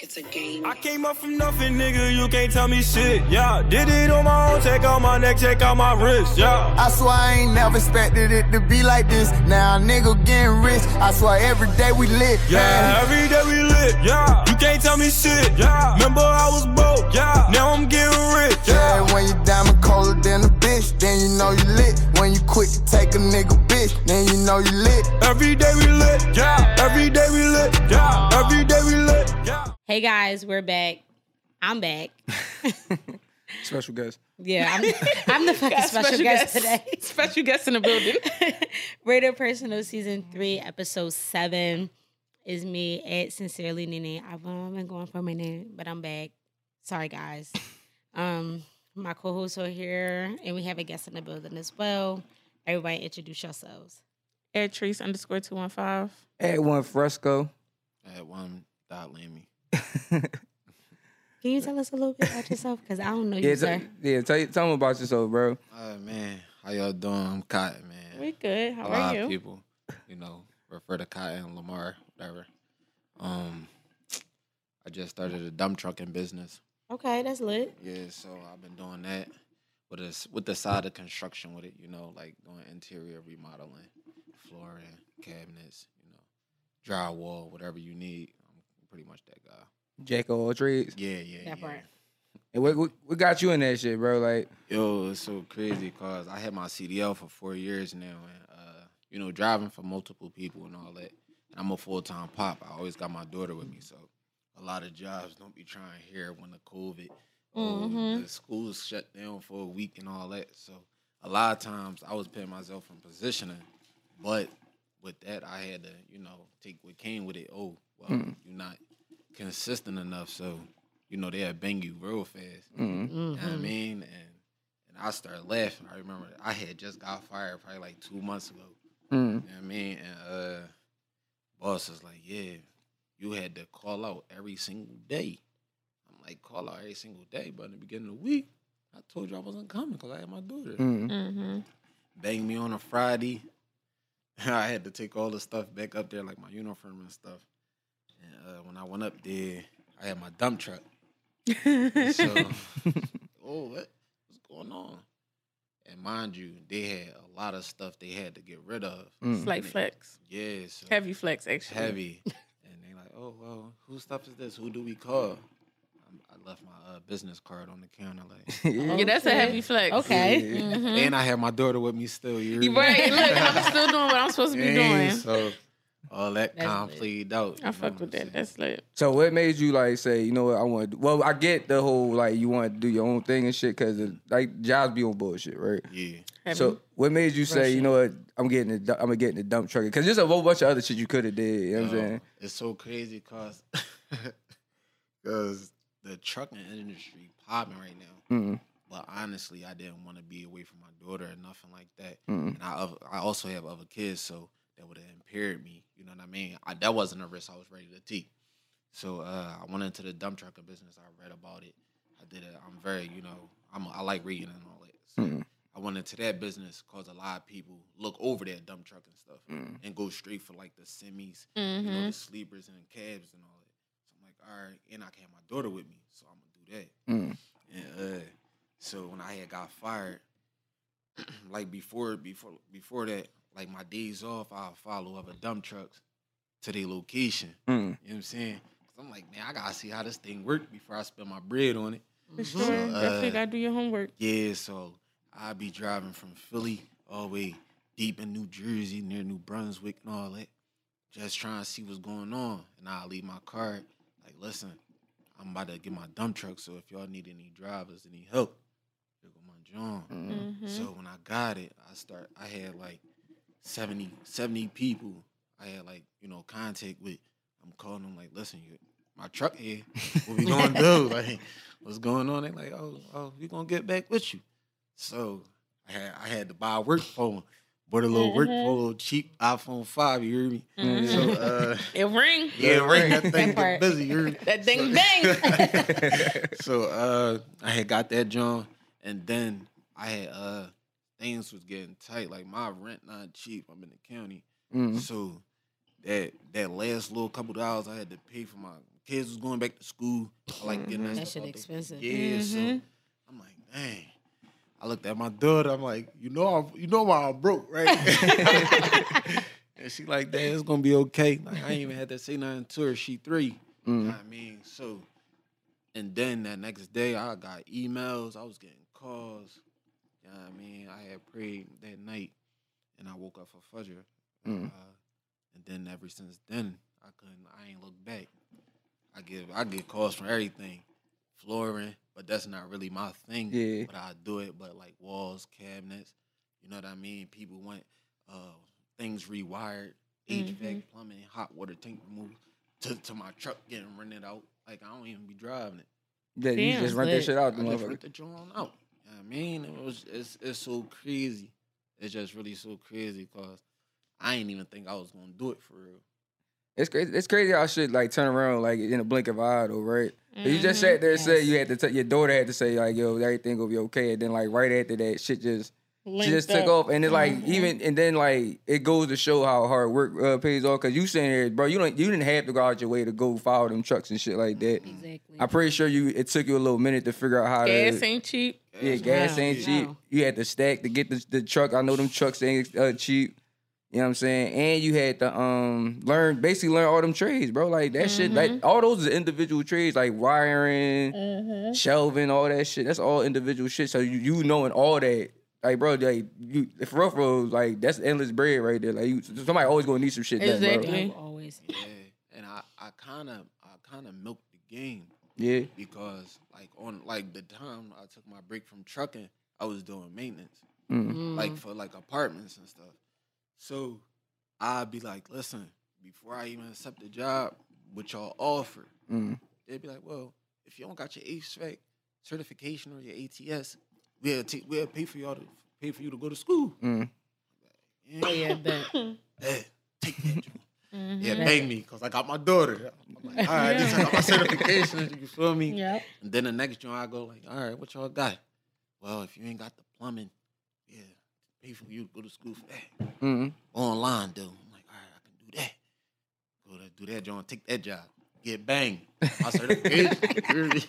like it's a game. I came up from nothing, nigga. You can't tell me shit. Yeah, did it on my own. Take out my neck, take out my wrist. Yeah. I swear I ain't never expected it to be like this. Now a nigga getting rich. I swear every day we lit. Yeah, every day we lit. Yeah, you can't tell me shit. Yeah, remember I was broke. Yeah, now I'm getting rich. Yeah, Yeah, when you diamond colder than a bitch, then you know you lit. When you quick to take a nigga bitch, then you know you lit. every day we lit. Yeah, every day we lit. Yeah, every day we lit. Yeah. Hey guys, we're back. I'm back. Special guest. Yeah, I'm, I'm the fucking special, guest today. Special guest in the building. Radio Personal Season 3, Episode 7 is me at Sincerely Nene. I've um, been going for a minute, but I'm back. Sorry, guys. Um, My co hosts are here, and we have a guest in the building as well. Everybody introduce yourselves. Ed Treese underscore two one five. Add one fresco. At one dot Lammy. Can you tell us a little bit about yourself? Because I don't know you, Yeah, sir. t- yeah. Tell, you- tell them about yourself, bro. Uh man, how y'all doing? I'm Cotton, man. We good. How a are lot you? of people, you know, refer to Cotton, Lamar, whatever. Um, I just started a dump trucking business. Okay, that's lit. Yeah, so I've been doing that with us with the side of construction with it, you know, like doing interior remodeling, flooring, cabinets, you know, drywall, whatever you need. I'm pretty much that guy. Jack of all trades. Yeah, yeah, That yeah. part. And what, what, what got you in that shit, bro? Like, Yo, it's so crazy because I had my CDL for four years now, and uh, you know, driving for multiple people and all that. And I'm a full time pop. I always got my daughter with me, so a lot of jobs don't be trying here when the COVID, oh, Mhm. the schools shut down for a week and all that. So a lot of times I was putting myself in positioning, but with that I had to, you know, take what came with it. Oh, well, you're not consistent enough, so you know they'll bang you real fast. mm, You know what I mean? And and I started laughing. I remember I had just got fired probably like two months ago. mm, You know what I mean? And uh boss was like, Yeah, you had to call out every single day. I'm like, call out every single day, but in the beginning of the week, I told you I wasn't coming because I had my daughter. mm. Mm-hmm. Banged me on a Friday. I had to take all the stuff back up there, like my uniform and stuff. And uh, when I went up there, I had my dump truck. So, oh, what, what's going on? And mind you, they had a lot of stuff they had to get rid of. Mm. Slight flex. Yeah, so Heavy flex, actually. heavy. and they're like, oh well, whose stuff is this? Who do we call? I left my uh, business card on the counter, like, Yeah, that's a heavy flex. Okay. Mhm. and I had my daughter with me still. You hear You me? right. Look, I'm still doing what I'm supposed to be Yeah, doing. So all that That's kind lit. played out. I know fuck with that. That's lit. So what made you like say, you know what, I want to do? Well, I get the whole like you want to do your own thing and shit because like jobs be on bullshit, right? yeah. Heavy. So what made you say, you know what, I'm getting the du- I'm gonna get in the dump truck because there's a whole bunch of other shit you could have did. You know what I'm saying? It's so crazy cause cause the trucking industry popping right now. Mm, But honestly, I didn't want to be away from my daughter or nothing like that. mm, And I I also have other kids, so that would have impaired me. You know what I mean? I, that wasn't a risk I was ready to take. So uh, I went into the dump trucker business. I read about it. I did it. I'm very, you know, I'm a, I like reading and all that. So mm, I went into that business because a lot of people look over that dump truck and stuff mm. and go straight for like the semis, you Mm-hmm. know, the sleepers and the cabs and all that. So I'm like, all right, and I can have my daughter with me, so I'm gonna do that. Mm. And uh, so when I had got fired, like before, before, before that, like my days off, I'll follow other dump trucks to their location. Mm. You know what I'm saying? 'Cause I'm like, man, I gotta see how this thing work before I spend my bread on it. For sure. So, Definitely uh, gotta do your homework. Yeah, so I'll be driving from Philly all the way deep in New Jersey, near New Brunswick and all that, just trying to see what's going on. And I'll leave my card, like, listen, I'm about to get my dump truck, so if y'all need any drivers, any help, here go my John. Mhm. So when I got it, I start I had like 70, 70 people I had like, you know, contact with. I'm calling them like, listen, you my truck here. What we gonna do? Like, what's going on? They like, oh, oh, we gonna get back with you. So I had I had to buy a work phone. Bought a little work Mhm. phone, a little cheap iPhone 5, you hear me? Mhm. So uh It ring. yeah, ring that thing That get busy, you hear me? That ding So- bang. so uh I had got that John and then I had uh things was getting tight. Like my rent not cheap. I'm in the county. Mm. So that that last little couple dollars I had to pay for my kids was going back to school. I like mm-hmm. getting that, That shit out the- expensive. Yeah, so mm-hmm. I'm like, dang. I looked at my daughter. I'm like, you know, I'm, you know why I'm broke, right? and she like, Dad, it's gonna be okay. Like, I ain't even had to say nothing to her. She three. You know what I mean? So, and then that next day, I got emails. I was getting calls. You know what I mean? I had prayed that night, and I woke up for Fajr. Mm. Uh, and then ever since then, I couldn't. I ain't looked back. I give. I get calls from everything, flooring, but that's not really my thing. Yeah. But I do it. But like walls, cabinets, you know what I mean. People want uh, things rewired, HVAC, plumbing, hot water tank removed. To, to my truck getting rented out. Like I don't even be driving it. Yeah, you just rent that shit out, the I just motherfucker. rent the joint out. You know what I mean, it was it's it's so crazy. It's just really so crazy because I didn't even think I was gonna do it for real. It's crazy. It's crazy how shit like turn around like in a blink of an eye, though, right? You Mm-hmm. just sat there and said you had to. T- your daughter had to say like, "Yo, everything gonna be okay," and then like right after that, shit just she just took off, and it's like Mm-hmm. even and then like it goes to show how hard work uh, pays off. Cause you sitting here, bro, you don't you didn't have to go out your way to go follow them trucks and shit like that. Exactly. I'm pretty sure you it took you a little minute to figure out how to Gas to. ain't cheap. Yeah, gas No, ain't cheap. You had to stack to get the, the truck. I know them trucks ain't uh, cheap. You know what I'm saying? And you had to um learn basically learn all them trades, bro. Like that shit, Mm-hmm. like all those is individual trades, like wiring, shelving, all that shit. That's all individual shit. So you you knowing all that, like bro, like you for real, for real, like that's endless bread right there. Like you, somebody always gonna need some shit done, bro. Exactly. Yeah, always. Yeah, and I I kind of I kind of milked the game Yeah, because like on like the time I took my break from trucking, I was doing maintenance, mm. like for like apartments and stuff. So I'd be like, listen, before I even accept the job, what y'all offer, Mm. they'd be like, well, if you don't got your HVAC certification or your ATS, we'll t- we'll pay for y'all to pay for you to go to school. Mm. Yeah, yeah, bet. hey, take that. Mm-hmm. Yeah, bang me because I got my daughter. I'm like, all right, this I got my certification. You feel me? Yep. And then the next joint I go like, all right, what y'all got? Well, if you ain't got the plumbing, yeah, pay for you to go to school for that. Mm. Online though, I'm like, all right, I can do that. Go to do that joint, take that job, get banged. My certification.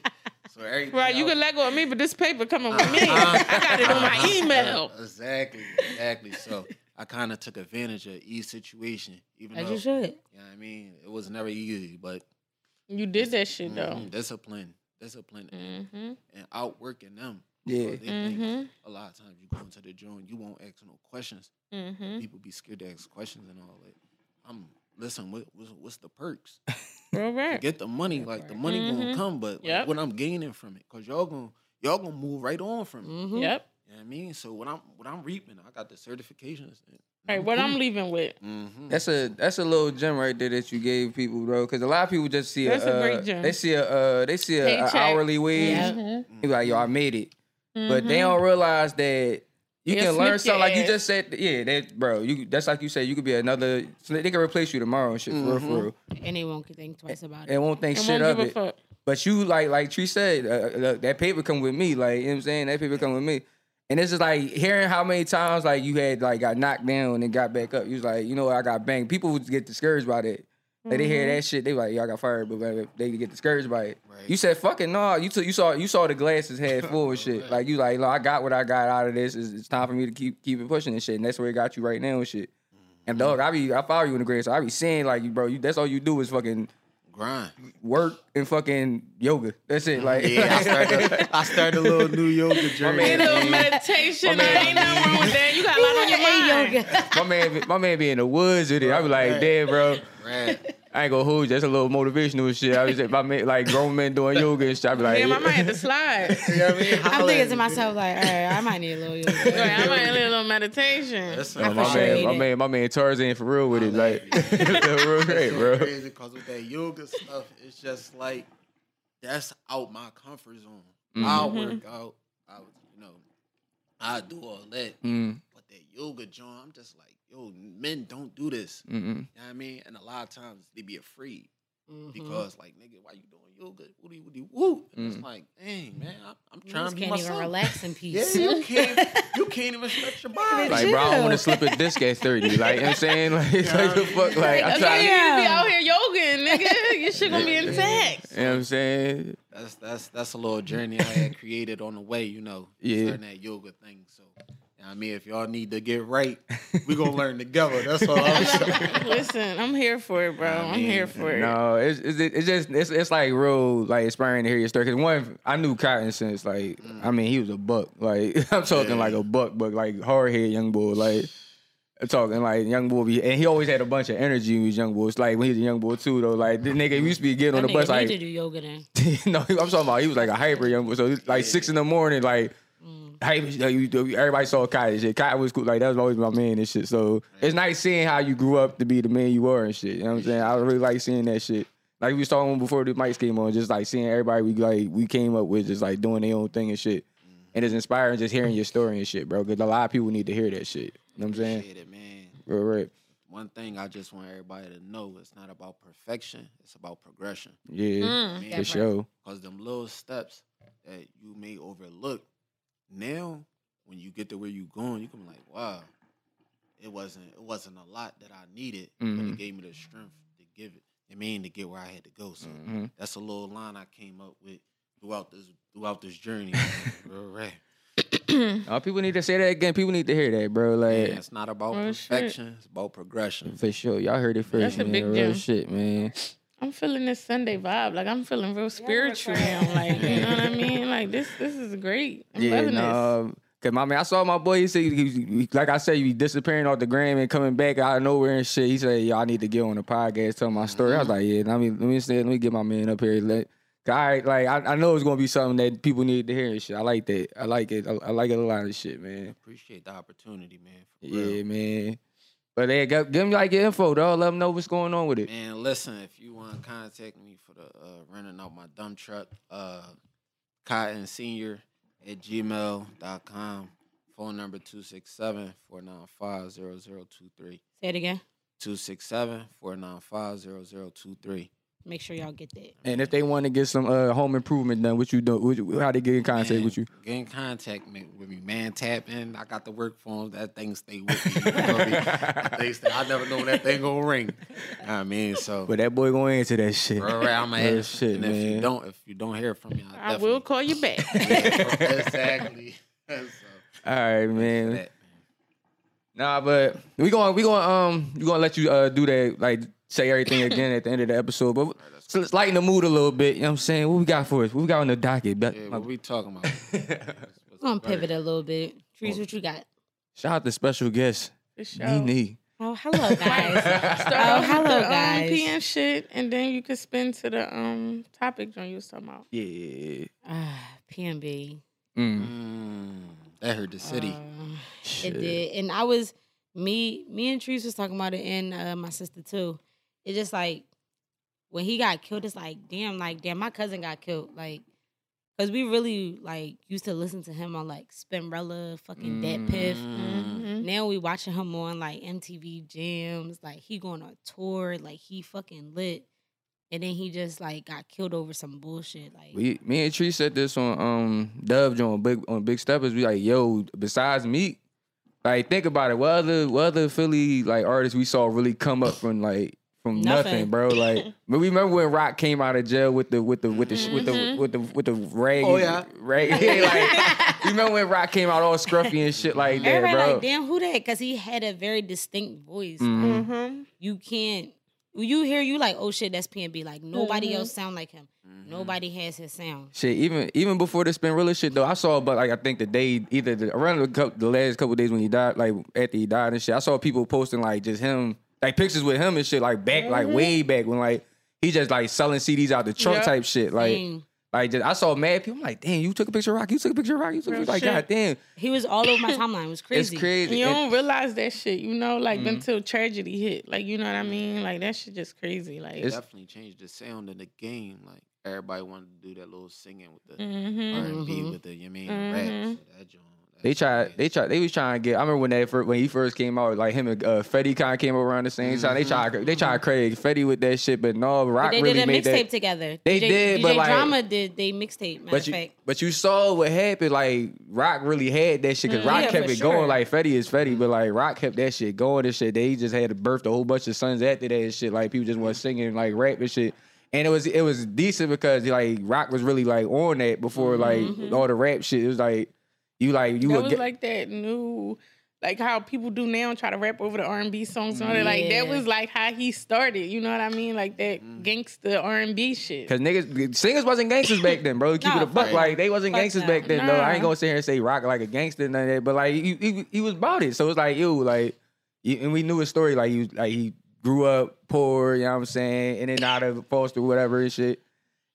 So everything Right, you else- can let go of me, but this paper coming with me. Uh-huh. I got it on my Uh-huh. email. Exactly, exactly. So I kind of took advantage of each situation, even As though you should. you know what I mean it was never easy, but You did that shit though. mhm, discipline, discipline, and- Mm-hmm. and outworking them. Yeah. because they think Mhm. a lot of times you go into the joint, you won't ask no questions. Mm-hmm. People be scared to ask questions and all that. I'm listen. What, what's, what's the perks? All right. Get the money, like the money gonna Mhm. come, but like, Yep. what I'm gaining from it, cause y'all gonna y'all gonna move right on from it. Mm-hmm. Yep. You know what I mean? So what I'm what I'm reaping, I got the certifications. Hey, what I'm leaving with. Mm-hmm. That's a that's a little gem right there that you gave people, bro. Because a lot of people just see That's a, a uh, great gem. they see a uh, they see a, a hourly wage. Yeah. Mm-hmm. They like, yo, I made it. But they don't realize that you They'll can learn snip your something like you ass. just said. Yeah, that bro. You that's like you said. You could be another. They can replace you tomorrow and shit for real, Mm-hmm. for real. And they won't think twice about it. And won't think I shit won't of give a it. fuck. But you like like Tree said, uh, uh, that paper come with me. Like you know what I'm saying, that paper come with me. And it's just like hearing how many times like you had like got knocked down and got back up. You was like, you know, what, I got banged. People would get discouraged by that. Like they hear mm-hmm. that shit, they like, y'all got fired, but like, they get discouraged by it. Right. You said, fucking no. You took, you saw, you saw the glasses half full and shit. Like you like, look, I got what I got out of this. It's, it's time for me to keep keep it pushing and shit. And that's where it got you right now and shit. Mm-hmm. And dog, I be, I follow you in the grade, so I be seeing like you, bro. You, that's all you do is fucking grind. work and fucking yoga. That's it. Like, mm-hmm. Yeah, I started. I started a little new yoga journey. A little meditation. My man- ain't nothing wrong with that. You got a lot on your mind. yoga. my man, be- my man be in the woods with it. I be like, damn, bro. Right. I ain't gonna hold you. That's a little motivational shit. I was like, my man, like grown men doing yoga and shit. I be like, Damn, I might have to slide. You know what I mean? I'm Holla thinking to myself like, all right, I might need a little yoga. Right, I might need a little meditation. That's my man, need my man, my man Tarzan for real with it. Like, It's real great, bro. crazy because with that yoga stuff, it's just like that's out my comfort zone. Mm-hmm. I'll work out. I, would, you know, I do all that. Mm, But that yoga joint, I'm just like, yo, men don't do this. mm-mm. You know what I mean? And a lot of times they be afraid Mm-hmm. because, like, nigga, why you doing yoga, woody woody woo. And Mm. It's like, dang man, I'm, I'm You trying just to be can't even myself. relax in Yeah, peace. you can't. You can't even stretch your body. Like, bro, I don't want to Chill. slip a disc at 30. Like, you know what I'm saying? Like, it's like the fuck? Like, I'm That's why trying you to, need to be out here yogaing, nigga. Your shit gonna be intact. you know what I'm saying? That's that's that's a little journey I had created on the way, you know, Yeah. starting that yoga thing. So, you know what I mean, if y'all need to get right, we gonna learn together. That's all I'm saying. Listen, I'm here for it, bro. I'm here for it. No, it's, it's it's just it's it's like real like inspiring to hear your story. Cause one, I knew Cotton since like I mean he was a buck. Like I'm talking Yeah. like a buck, but like hard head young boy. Like I'm talking like young boy, be, and he always had a bunch of energy when he was young boy. It's like when he was a young boy too though. Like the nigga used to be getting on the bus nigga need like to do yoga then. no, I'm talking about he was like a hyper young boy. So it's like six in the morning, like. Hype, everybody saw Kai and shit. Kai was cool. Like that was always my man and shit. So it's nice seeing how you grew up to be the man you are and shit. You know what I'm saying? I really like seeing that shit. Like we was talking before the mics came on, just like seeing everybody we like we came up with just like doing their own thing and shit. And it's inspiring just hearing your story and shit, bro. Cause a lot of people need to hear that shit. You know what I'm saying? Appreciate it, man. Real right. One thing I just want everybody to know: it's not about perfection; it's about progression. Yeah, Mm. for sure. Cause them little steps that you may overlook, now when you get to where you going, you can be like, wow, it wasn't it wasn't a lot that I needed, but Mhm. it gave me the strength to give it. I mean, to get where I had to go. So Mhm. that's a little line I came up with throughout this throughout this journey. man. Real rap. Oh, people need to say that again. People need to hear that, bro. Like Man, it's not about Real shit. perfection; it's about progression. for sure. Y'all heard it first, That's a man. big Real deal. shit, man. I'm feeling this Sunday vibe. Like I'm feeling real spiritual now. Like you know what I mean? Like this this is great. I'm yeah, loving no. Cause my man, I saw my boy. He said, he, he- like I said, he disappearing off the gram and coming back out of nowhere and shit. He said, "Yo, I need to get on the podcast, tell my story." I was mm-hmm. like, "Yeah, let me let me say, let me get my man up here." Let, all right, like I, I know it's gonna be something that people need to hear and shit. I like that. I like it. I, I like it a lot of shit, man. Appreciate the opportunity, man. Yeah, man. But hey, give, give me like your info, dog. Let them know what's going on with it. Man, listen, if you want to contact me for the uh, renting out my dump truck, uh, Cotton Senior at gmail.com. Phone number 267 495 0023. Say it again. 267 495 0023. Make sure y'all get that. And if they want to get some uh, home improvement done, what you do? What you, how they get in contact Man, with you? Get in contact me, with me, man. Tap in. I got the work phone. That thing stay with me. You feel me? That thing stay, I never know when that thing gonna ring. You know what I mean, so. But that boy going into that shit. Bro, right, I'm Real ask. shit, and if you don't, if you don't hear from me, I, I definitely, will call you back. exactly. so, All right, man. that, man. Nah, but we going we going um we gonna let you uh do that like say everything again at the end of the episode. But so let's lighten the mood a little bit. You know what I'm saying? What we got for us? What we got on the docket? Bet- Yeah, what we talking about? What's- what's I'm gonna pivot a little bit. Trees, what you got? Shout out to special guest For sure. Nene. Oh, hello, guys. Start Oh, off with hello, the, um, guys. PM shit, and then you can spin to the um topic John you was talking about. Yeah. Ah, PNB. Mm. Mm, that hurt the city. Uh, It did, and I was me. Me and Trees was talking about it, and uh, my sister too. It's just like when he got killed. It's like damn, like damn, my cousin got killed. Like, cause we really like used to listen to him on like Spinrilla, fucking DatPiff. Mhm. Now we watching him on like MTV Jams. Like he going on tour. Like he fucking lit. And then he just like got killed over some bullshit. Like We, me and Tree said this on um Dove on big on Big Steppers. We like, yo, besides Meek, like think about it. What other what other Philly like artists we saw really come up from like from nothing, Nothing. bro? Like, but we remember when Rock came out of jail with the with the with the sh with the with the with the rag. Oh, yeah. rag. like, you remember when Rock came out all scruffy and shit like that, everybody bro? like, damn, who that? Because he had a very distinct voice. Mhm. Mm-hmm. You can't. when You hear you like, oh shit, that's PNB. Like nobody Mhm. else sound like him. Nobody has his sound. Shit, even even before the Spinrilla shit though, I saw but like I think the day either the, around the, cou- the last couple days when he died, like after he died and shit, I saw people posting like just him, like pictures with him and shit, like back, like way back when like he just like selling CDs out the trunk Yeah. type shit, like Dang. like just I saw mad people. I'm like, damn, you took a picture of Rock, you took a picture of Rock, you took a picture, like shit. god damn, he was all over my timeline. It was crazy. it's crazy. You And- don't realize that shit, you know, like Mhm. until tragedy hit. Like you know what I mean? Like that shit just crazy. Like It definitely changed the sound of the game. Like everybody wanted to do that little singing with the mm-hmm. R and B Mhm. with the you mean the rap. So that joint, They tried. They tried. They was trying to get. I remember when that first, when he first came out, like him and uh, Fetty kind of came around the same time. They tried. They tried to credit Fetty with that shit, but no, Rock But they really did a made mixtape together. They DJ, did, DJ but, like- Drama did they mixtape. But you, fact. but you saw what happened. Like Rock really had that shit because Rock Mm, yeah, kept it sure. going. Like Fetty is Fetty, but like Rock kept that shit going and shit. They just had to birth a whole bunch of sons after that and shit. Like people just want singing like rap and shit. And it was it was decent because like Rock was really like on that before Mm-hmm. like all the rap shit. It was like you like you That would was get, like that new, like how people do now, try to rap over the R and B songs and all that. Like that was like how he started. You know what I mean? Like that Mm. gangster R and B shit. Cause niggas, singers wasn't gangsters back then, bro. Keep Nah, it a buck. fuck Like they wasn't Fuck gangsters no. back then, though. I ain't gonna sit here and say rock like a gangster, and none that. But like he, he, he was about it, so it's like you, like, and we knew his story. Like he, was- like he grew up poor, you know what I'm saying, in and out of foster, whatever and shit.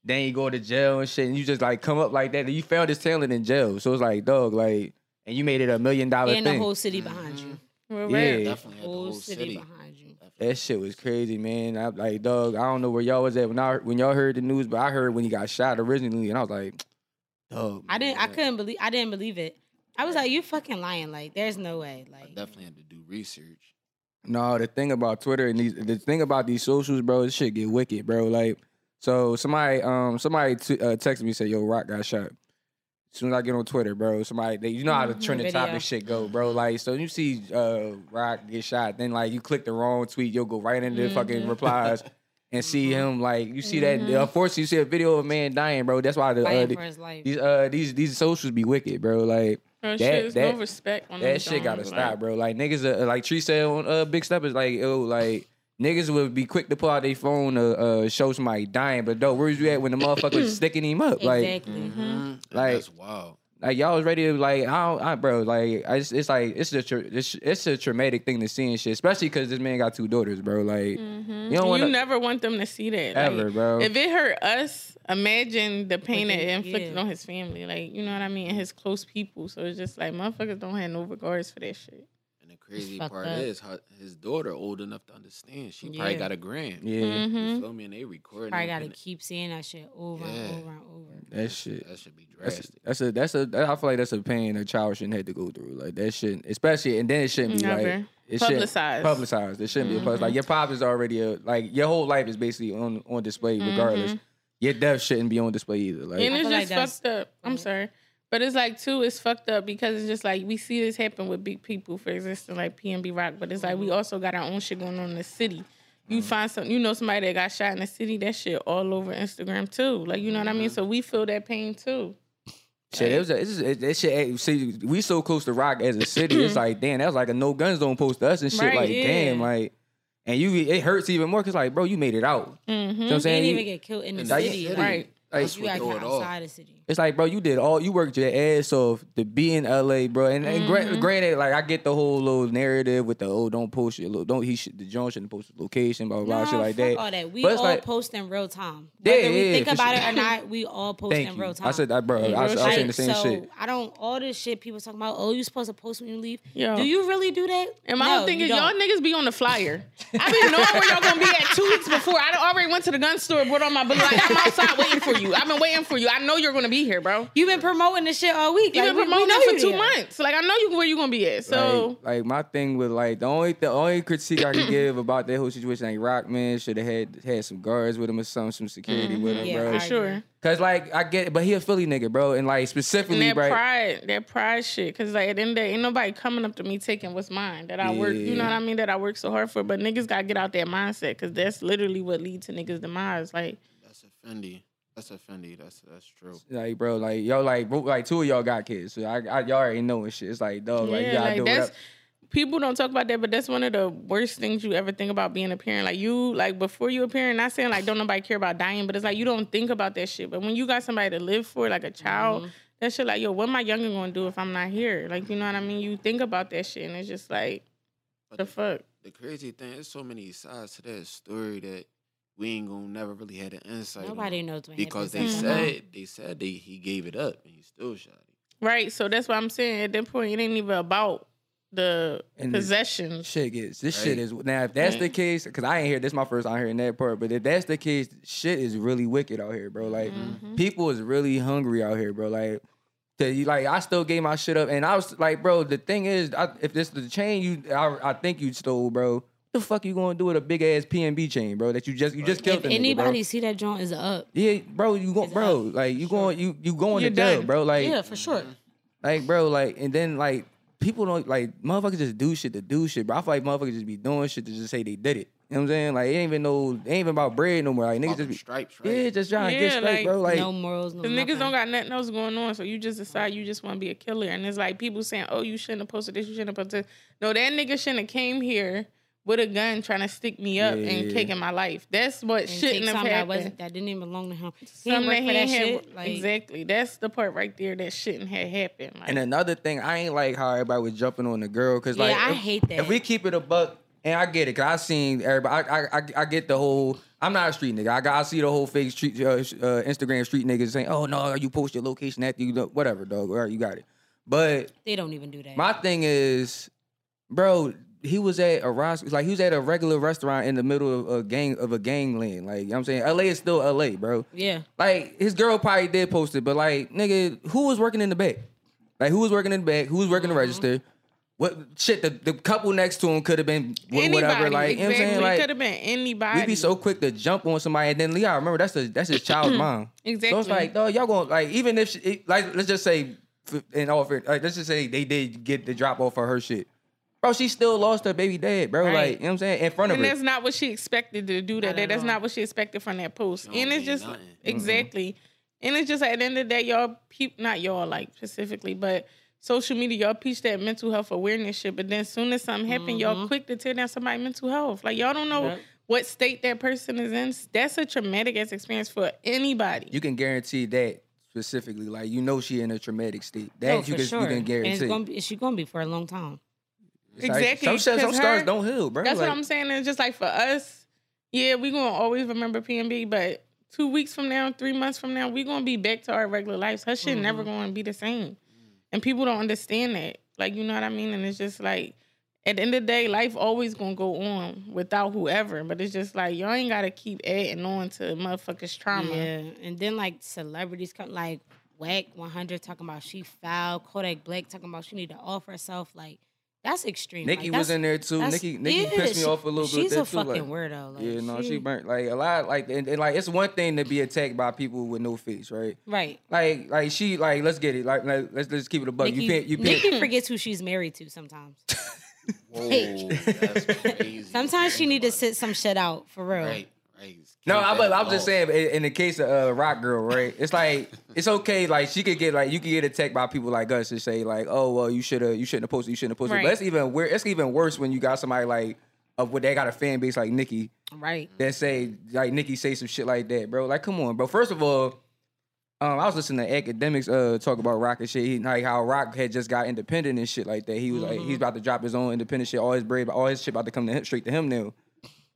Then you go to jail and shit, and you just like come up like that. And you found his talent in jail, so it's like, dog, like, and you made it a million dollar and the whole city behind you. Well, Yeah. Definitely had the Whole whole city, city. behind you. That shit was crazy, man. I like, dog. I don't know where y'all was at when I when y'all heard the news, but I heard when he got shot originally, and I was like, dog. I didn't. I couldn't believe. I didn't believe it. I was like, "You fucking lying! Like, there's no way!" I Like, definitely had to do research. No, the thing about Twitter and these, the thing about these socials, bro, this shit get wicked, bro. Like, so somebody, um, somebody t- uh, texted me said, "Yo, Rock got shot." As soon as I get on Twitter, bro, somebody, they, you know how the Mhm, trending video. topic shit go, bro. Like, so you see, uh, Rock get shot, then like you click the wrong tweet, you'll go right into the fucking Mhm. replies. And see him like you see that. Mhm. Unfortunately, you see a video of a man dying, bro. That's why the, uh, the- for his life. these uh these these socials be wicked, bro. Like That, That- shit that- no respect on that shit gotta stop, bro. Like niggas, uh, like Tree said on uh, Big Step is like, oh, like niggas would be quick to pull out their phone to uh, show somebody dying, but though, where's you at when the motherfuckers sticking him up? Like, exactly. Mm-hmm. Mhm. Like- that's wild. like y'all was ready to like, I don't, I, bro, like, I just, it's like it's a, tra- it's, it's a traumatic thing to see and shit, especially because this man got two daughters, bro. Like, Mhm. You don't wanna- never want them to see that. like, ever, bro. If it hurt us, imagine the pain that it inflicted yeah. on his family. Like, you know what I mean? And his close people. So it's just like motherfuckers don't have no regards for that shit. And the crazy part up. is, her, his daughter old enough to understand. She probably got a grand. yeah, You Mhm. feel me? And they recording. Probably got to keep seeing that shit over Yeah. and over and over. that shit. That should be That's drastic. that's a that's a that, I feel like that's a pain a child shouldn't have to go through. Like that shit, especially and then it shouldn't be like it shouldn't- Publicized. Publicized. It shouldn't be a plus. Like your pop is already a like your whole life is basically on on display regardless. Your death shouldn't be on display either. Like and I it's feel like just that's- fucked up. I'm sorry. But it's like too, it's fucked up because it's just like we see this happen with big people for existing like PNB Rock, but it's like we mm-hmm. also got our own shit going on in the city. You mm-hmm. find some, you know, somebody that got shot in the city, that shit all over Instagram too. Like you know what I mean. Mm-hmm. So we feel that pain too. shit, it was a, it's just, it, that shit. See, we so close to rock as a city. it's like damn, that was like a no guns don't post us and shit. Right, like yeah. damn, like and you it hurts even more because like bro, you made it out. Mm-hmm. You know what I'm They saying? didn't even get killed in the And that's city. Like, Right. Like, you what got throw killed it off. outside the city. It's like, bro, you did all you worked your ass off to be in LA, bro. And, and gra- mm-hmm. granted, like I get the whole little narrative with the oh, don't post your lo- don't he should the Jones shouldn't post the location, blah blah, blah Nah, shit like fuck that. all that. We But all like- post in real time. Yeah, Whether we yeah, think about sure. it or not, we all post Thank in you. real time. I said that, bro. I, was- I was saying the same so shit. I don't all this shit people talking about. Oh, you supposed to post when you leave. Yo. Do you really do that? And my no, whole thing you is y'all niggas be on the flyer. I be knowing where y'all gonna be at two weeks before. I already went to the gun store, brought on my book. Like I'm outside waiting for you. I've been waiting for you. I know you're gonna be here, bro. You've been promoting this shit all week. You've Like, been we- we promoting it for two there. months. Like I know you where you gonna be at. So like, like my thing with like the only the only critique I can give about that whole situation, like Rockman should have had had some guards with him or some some security mm-hmm. with him, Yeah, bro. For sure. Cause like I get, but he a Philly nigga, bro, and like And specifically, that bro. pride, that pride shit. Cause like at the end of the day, ain't nobody coming up to me taking what's mine that I work. You know what I mean? That I work so hard for. But niggas gotta get out that mindset. Cause that's literally what leads to niggas demise. Like That's a Fendi. That's a Fendi. That's that's true. Like, bro, like yo, like, bro, like two of y'all got kids, so I, I y'all already know and shit. It's like, dog, like, you yeah, gotta like do that's whatever. people don't talk about that, but that's one of the worst things you ever think about being a parent. Like you, like before you a parent, not saying like don't nobody care about dying, but it's like you don't think about that shit. But when you got somebody to live for, like a child, Mm-hmm. that shit like, yo, what my younger gonna do if I'm not here? Like, you know what I mean? You think about that shit, and it's just like, But the fuck. the crazy thing, there's so many sides to that story that we ain't gonna never really had an insight. Nobody on. knows what because they happened. said they said they he gave it up and he still shot it. Right. So that's what I'm saying. At that point, it ain't even about the And the- possessions. Shit gets this shit is now if that's the case because I ain't hear this my first time hearing that part but if that's the case shit is really wicked out here bro like Mm-hmm. people is really hungry out here bro like To you, like, I still gave my shit up, and I was like, bro, the thing is, I, if this is the chain you, I, I think you stole, bro. What the fuck you gonna do with a big ass PNB chain, bro? That you just you just killed If the nigga, anybody bro. see that joint is up. Yeah, bro, you go, It's bro, up. like you going, you you going You're to jail, bro. Like, yeah, for sure. like, bro, like, and then like people don't like motherfuckers just do shit to do shit, bro. I feel like motherfuckers just be doing shit to just say they did it. You know what I'm saying? Like, it ain't even no, it ain't even about bread no more. Like, niggas just be, stripes, right? yeah, just trying to Yeah, get straight, like, bro. Like, no morals, no Cause niggas don't got nothing else going on, so you just decide you just want to be a killer, and it's like people saying, "Oh, you shouldn't have posted this, you shouldn't have posted." This. No, that nigga shouldn't have came here with a gun trying to stick me up Yeah. and taking my life. That's what And shouldn't have something that happened. wasn't that didn't even belong to him. He Something didn't work that for he that had- shit. Like, exactly. That's the part right there that shouldn't have happened. Like, And another thing, I ain't like how everybody was jumping on the girl because Yeah, like I if, hate that. If we keep it a buck, and I get it, cause I seen everybody. I I, I, I get the whole. I'm not a street nigga. I got I see the whole fake street uh, uh, Instagram street niggas saying, "Oh no, you post your location after you do whatever, dog. All right, you got it." But they don't even do that. my thing is, bro, he was at a Ros- like he was at a regular restaurant in the middle of a gang of a gangland. Like you know what I'm saying, LA is still LA, bro. yeah. Like his girl probably did post it, but like nigga, who was working in the back? Like who was working in the back? Who was working Mm-hmm. the register? What shit? The, the couple next to him could have been anybody, whatever. Like you know what I'm exactly. saying? could Like have been anybody. We'd be so quick to jump on somebody, and then Leon, remember that's the that's his child's mom. Exactly. So it's like, dog, y'all gonna like even if she, like let's just say in all fair, like, let's just say they did get the drop off of her shit. Bro, she still lost her baby dad, bro. Right. Like, you know what I'm saying? In front of and that's not what she expected to do. That, Not that's all. not what she expected from that post. And it's just nothing. exactly. And it's just at the end of the day, y'all peep not y'all like specifically, but social media, y'all preach that mental health awareness shit. But then as soon as something happen, y'all mm-hmm. quick to tear down somebody's mental health. Like y'all don't know Yep. what state that person is in. That's a traumatic ass experience for anybody. you can guarantee that specifically. Like, you know she in a traumatic state. That Oh, you for can sure. you can And guarantee. it's gonna be, she's gonna be for a long time. It's like, Exactly, some shit- some 'cause scars her- don't heal, bro. That's Like, what I'm saying. It's just like for us, yeah, we gonna always remember PNB, but two weeks from now, three months from now, we gonna be back to our regular lives. Her shit never Mm-hmm. gonna be the same, and people don't understand that. Like you know what I mean? And it's just like at the end of the day, life always gonna go on without whoever. But it's just like y'all ain't gotta keep adding on to motherfuckers' trauma. Yeah, and then like celebrities come like Wack 100 talking about she foul, Kodak Black talking about she need to off herself. Like that's extreme. Nicki like, was in there too. that's- Nicki Nicki yeah, pissed me she- off a little bit. She's there a too, fucking like, weirdo. Like, yeah, no, she, she- burnt like a lot. Like and, and like it's one thing to be attacked by people with no face, right? right. Like like she like let's get it. Like, like let's let's keep it a buck. Nicki, you can't you can't. Nicki forgets who she's married to sometimes. Whoa, that's crazy. Sometimes she need to sit some shit out for real. Right, right. No, I, but I'm just saying. In, in the case of uh, Rock Girl, right? It's like it's okay. Like she could get like you could get attacked by people like us and say like, oh well, you should have you shouldn't have posted. You shouldn't have posted. Right. But it's even weird. It's even worse when you got somebody like of what they got a fan base like Nicki Right. that say like Nicki say some shit like that, bro. Like, come on, bro. First of all, um, I was listening to Akademiks uh talk about Rock and shit. He, like how Rock had just got independent and shit like that. He was like Mm-hmm. he's about to drop his own independent shit. All his bread, all his shit about to come to him, straight to him now.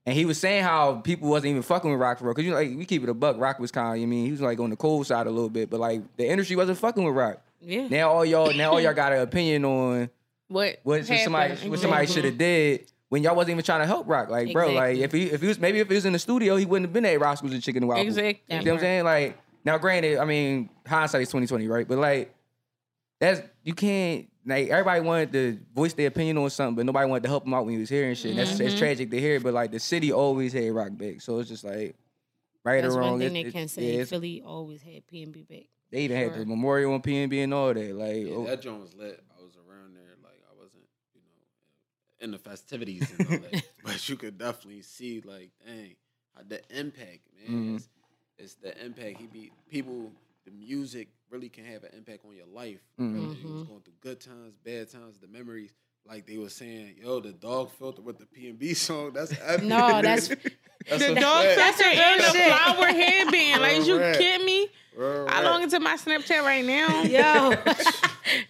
And he was saying how people wasn't even fucking with Rock for real. Cause you know, like we keep it a buck. Rock was kind of, you mean, he was like on the cold side a little bit, but like the industry wasn't fucking with Rock. Yeah. Now all y'all, now all y'all got an opinion on What what happened, somebody what somebody should have did when y'all wasn't even trying to help Rock. Like, bro, like if he if he was maybe if he was in the studio, he wouldn't have been at Roscoe's and Chicken and Waffle. Exactly. You know what I'm saying? Like now, granted, I mean hindsight is 2020, right? But like that's you can't like everybody wanted to voice their opinion on something, but nobody wanted to help him out when he was hearing shit. That's Mm-hmm. it's tragic to hear, but like the city always had Rock back, so it's just like right That's or wrong. one thing it- they it- can yeah, say. it's- Philly always had P and B back. they even had the memorial on PNB and all that. Like, Yeah, oh, that joint was lit. I was around there, like I wasn't, you know, in the festivities and all that. but you could definitely see, like, dang, the impact, man. Mhm. It's, it's the impact. He be people. The music really can have an impact on your life. Mhm. You was going through good times, bad times, the memories. Like they were saying, yo, the dog filter with the P and B song. That's epic. No, that's- that's The dog filter real and the flower headband. Like, is you Right. kidding me? Real I rap. log into my Snapchat right now. Yo,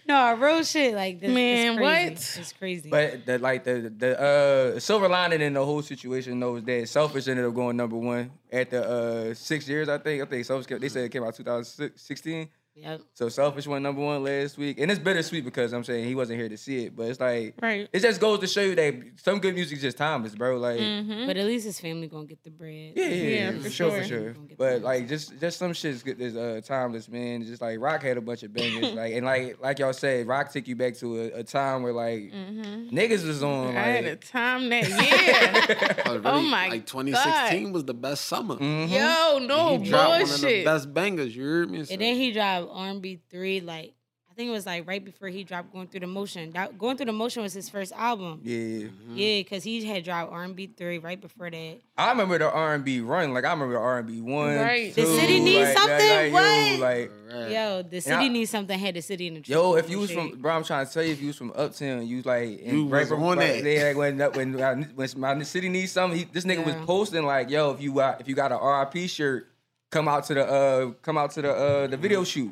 no, real shit. Like this, Man, it's crazy. what? It's crazy. But the like the the uh silver lining in the whole situation though is that selfish ended up going number one at the uh six years I think I think selfish they said it came out 2016 Yep. So selfish went number one last week, and it's bittersweet because I'm saying he wasn't here to see it, but it's like Right. it just goes to show you that some good music is just timeless, bro. Like. Mm-hmm. But at least his family gonna get the bread. Yeah, yeah, Yeah, yeah, for for sure, for sure. sure. Gonna get But like, just just some shit's good. Is uh, timeless, man. Just like Rock had a bunch of bangers, like and like like y'all said, Rock took you back to a, a time where like niggas was on. Mm-hmm. I had a time that year. I was Oh really- my Like 2016 was the best summer. mhm. Yo, no he dropped one of the bullshit. best bangers. You heard me? So- And then he dropped R&B three. Like I think it was like right before he dropped Going Through the Motion. That, Going Through the Motion was his first album. Yeah, Mm-hmm. Yeah, because he had dropped R&B three right before that. I remember the R and B run. Like I remember the R and B one. Right. The city needs like, something? Like, What? Yo, like, Right. Yo, the I- city needs something. Had the city in the yo, if you was shit. from, bro, I'm trying to tell you, if you was from Uptown, you like, and You right from on right, that. yeah, like, when when when, when my city needs something, he, this nigga was posting like, yo, if you got if you got an RIP shirt, come out to the uh come out to the uh the video shoot.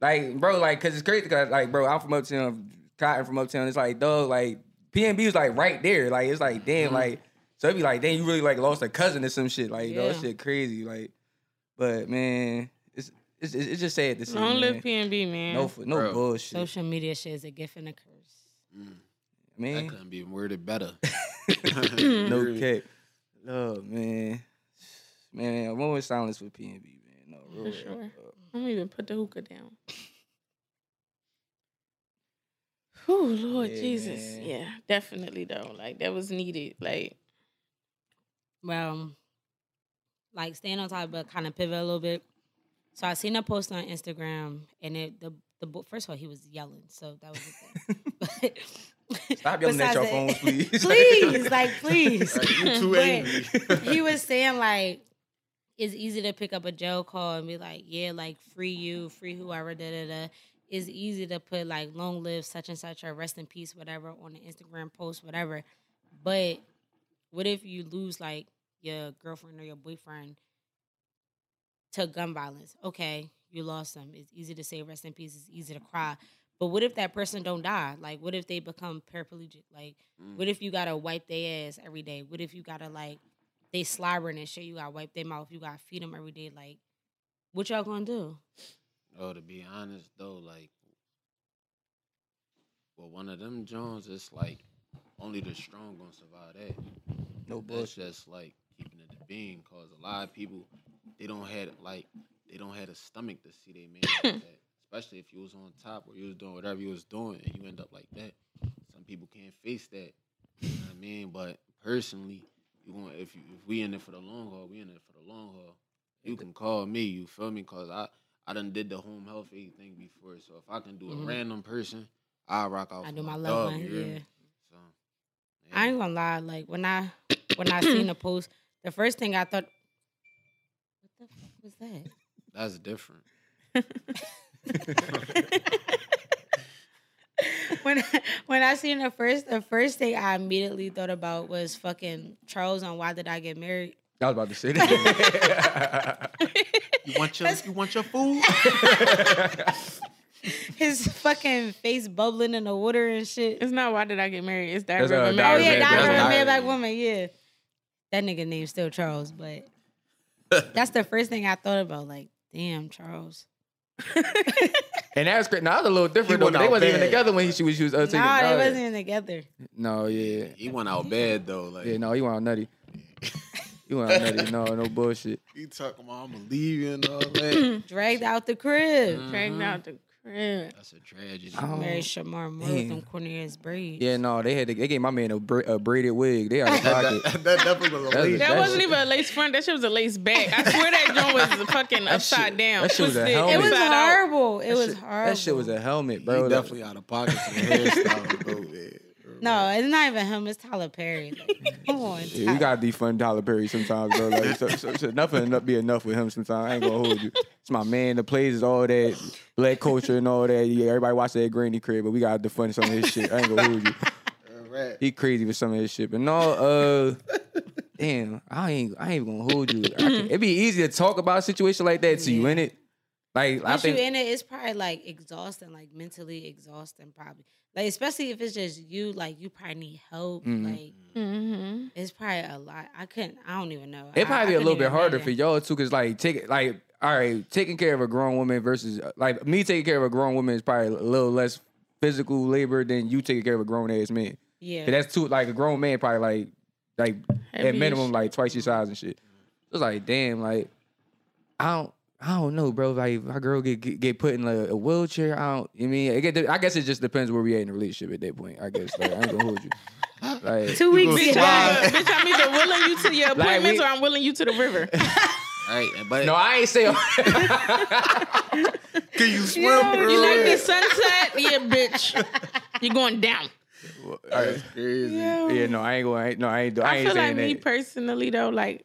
Like, bro, like, cause it's crazy, cause like, bro, I'm from Uptown, Cotton from Uptown. It's like, dog, like, PNB was like right there. Like, it's like, damn, Mm-hmm. like, so it'd be like, damn, you really like lost a cousin or some shit. Like, dog, that Yeah. shit crazy. Like, but man, it's it's, it's just sad to see. Long man. live PNB, man. No, for, no Bro. bullshit, social media shit is a gift and a curse. That man. couldn't be worded better. no cap. Oh man, man. One more silence for PNB, man. No, real For rap, sure. dog. I'm gonna even put the hookah down. Whew, Lord Yeah, Jesus. man. Yeah, definitely though. Like that was needed. Like Well, like staying on top, but kind of pivot a little bit. So I seen a post on Instagram, and it the the first of all he was yelling, so that was the thing. Stop yelling at your phone, please. please, like please. Right, you too angry. he was saying like it's easy to pick up a jail call and be like, yeah, like free you, free whoever, da da da. It's easy to put like long live such and such or rest in peace, whatever, on an Instagram post, whatever. But what if you lose like your girlfriend or your boyfriend to gun violence? Okay, you lost them. It's easy to say rest in peace. It's easy to cry. But what if that person don't die? Like, what if they become paraplegic? Like, mm. what if you gotta wipe their ass every day? What if you gotta like they slobbering and shit? You gotta wipe their mouth. You gotta feed them every day. Like, what y'all gonna do? Oh, to be honest though, like, well, one of them Jones, it's like only the strong gonna survive that. no bullshit. That's just like keeping it to being, cause a lot of people they don't have like they don't have a stomach to see they man like that. Especially if you was on top or you was doing whatever you was doing and you end up like that. Some people can't face that. You know what I mean? But personally, you want if you if we in it for the long haul, we in it for the long haul. You can call me, you feel me? Cause I I done did the home health aid thing before. So if I can do a Mhm. random person, I'll rock out. I for do my dog, loved one. you hear me? Yeah, So I ain't gonna lie. Like when I when I seen the post, the first thing I thought, what the fuck was that? that's different. when I, when I seen the first the first thing I immediately thought about was fucking Charles on Why Did I Get Married? I was about to say that. You want your you want your food? His fucking face bubbling in the water and shit. it's not why did I get married? It's that That's, uh, river Oh yeah, of a Diary a Black Black Woman. Woman. Yeah, that nigga name's still Charles, but that's the first thing I thought about. Like, damn, Charles. and that's great. Now that's a little different though. They out wasn't even together when he, she was she was uh, taking. Nah, they uh, wasn't even together. No, yeah, he went out bad though. Like yeah. No, he went out nutty. He went out nutty. No, no bullshit. he talking about I'm gonna leave you and all that. Dragged out the crib. Dragged out the crib. That's a tragedy. Um, oh. Married Shemar Moore with damn. them corny ass braids. Yeah, no, they had to, they gave my man a, bra- a braided wig. They out of pocket. that, that definitely was a That's a- lady. That That wasn't even a lace front. That shit was a lace back. I swear that joint was fucking upside shit- down. that shit was a helmet. It was horrible. It was shit- horrible. That shit was a helmet, He bro. Like- definitely out of pocket for the hairstyle. though, man. No, it's not even him. It's Tyler Perry. Like, come on, Yeah, you gotta defund Tyler Perry sometimes, bro. Like, so, so, so nothing enough be enough with him sometimes. I ain't gonna hold you. It's my man. The plays is all that black culture and all that. Yeah, everybody watch that Granny crib, but we gotta defund some of his shit. I ain't gonna hold you. Right. He crazy with some of his shit, but no, uh, damn, I ain't, I ain't gonna hold you. Can, it'd be easy to talk about a situation like that to you, ain't innit? Like, I Once you in it, it's probably like exhausting, like mentally exhausting, probably. Like especially if it's just you, like you probably need help. Mhm. Like Mm-hmm. it's probably a lot. I couldn't. I don't even know. It'd I- I probably be a little bit even harder for imagine. y'all too, cause like take like all right, taking care of a grown woman versus uh, like me taking care of a grown woman is probably a little less physical labor than you taking care of a grown ass man. Yeah, that's too like a grown man probably like like at minimum as like twice your size and shit. It's like damn, like I don't. I don't know, bro. Like, if my girl get get, get put in a, a wheelchair. I don't. I mean, it get, I guess it just depends where we at in the relationship at that point. I guess like, I ain't gonna hold you. Like, Two weeks gonna get Bitch, I'm either willing you to your Like, appointments we- or I'm willing you to the river. Right, but no, I ain't saying. can you swim, Yo, bro? You like the sunset? Yeah, bitch. You're going down. That's crazy. yeah, no, I ain't going. I ain't, no, I ain't. do- I I ain't feel like saying me personally though, like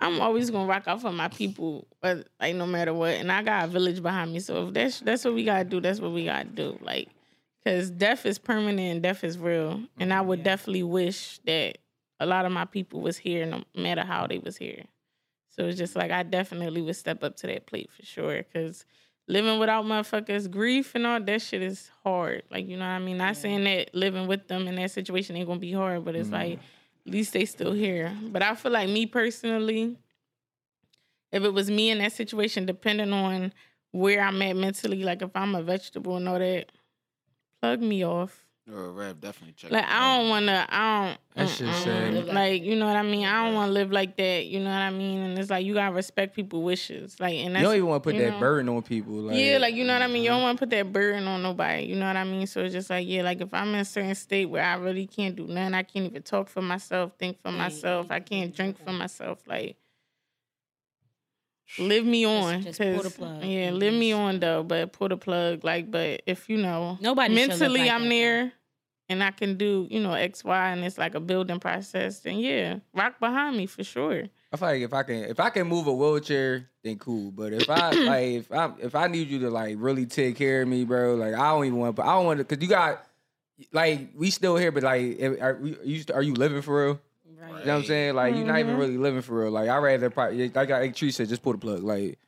I'm always gonna rock out for my people, but like no matter what, and I got a village behind me. So if that's that's what we gotta do, that's what we gotta do. Like, cause death is permanent and death is real, and I mm-hmm, would definitely wish that a lot of my people was here, no matter how they was here. So it's just like I definitely would step up to that plate for sure, cause. Living without motherfuckers, grief and all that shit is hard. Like, you know what I mean? Not saying that living with them in that situation ain't gonna be hard, but it's mm-hmm. like at least they still here. But I feel like me personally, if it was me in that situation, depending on where I'm at mentally, like if I'm a vegetable and all that, plug me off. Or a rap definitely check. Like it I don't wanna, I don't. That shit sad. Like you know what I mean. I don't want to live like that. You know what I mean. And it's like you gotta respect people's wishes. Like and You don't even want to put that know? burden on people. Like, yeah, like you know what I mean. You don't mm-hmm. want to put that burden on nobody. You know what I mean. So it's just like yeah, like if I'm in a certain state where I really can't do nothing, I can't even talk for myself, think for myself, I can't drink for myself. Like live me on, just pull the 'cause- plug. Yeah, live me on though, but pull the plug. Like, but if you know Nobody mentally like I'm that, there. And I can do, you know, X, Y, and it's like a building process. Then yeah, rock behind me for sure. I feel like if I can if I can move a wheelchair, then cool. But if I like if I if I need you to like really take care of me, bro, like I don't even want. But I don't want to because you got like we still here, but like are are you are you living for real? Right. You know what I'm saying? Like you're not even Mm-hmm. really living for real. Like I rather probably like like Tree said, just pull the plug. Like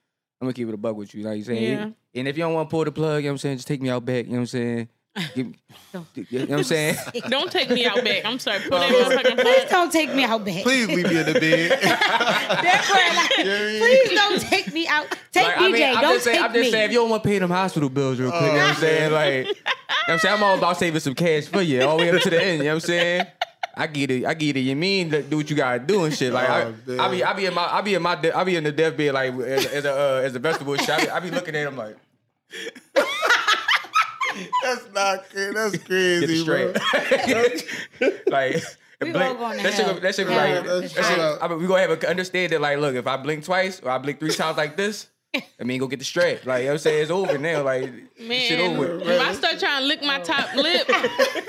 I'm gonna keep it a bug with you. Like you saying, Yeah. and if you don't want to pull the plug, you know what I'm saying, just take me out back. You know what I'm saying? Give me- you know what I'm saying? Don't take me out back. I'm sorry. Put that motherfucking Please plug. don't take me out back. Please leave me in the bed. That's where, like, You know what I mean? please don't take me out. Take Like, DJ. I mean, I'm don't just saying, take I'm just me. saying, if you don't want to pay them hospital bills real quick, you know what I'm saying? Like, you know what I'm saying? I'm all about saving some cash for you all the way up to the end, you know what I'm saying? I get it, I get it. You mean to do what you gotta do and shit. Like Oh, I, I be. I be in my, I be in my, de- I be in the deathbed like as, as a, uh, as a vegetable shop. I be, I be looking at him like, That's not crazy. That's crazy, it straight. bro. like, We blink- all going to that shit, gonna- that shit, be like, that's that shit. I mean, we gonna have a understand that like, look, if I blink twice or I blink three times like this, I mean, go get the strap. Like, you know what I'm saying? It's over now. Like, shit Man, over. if I start trying to lick my top lip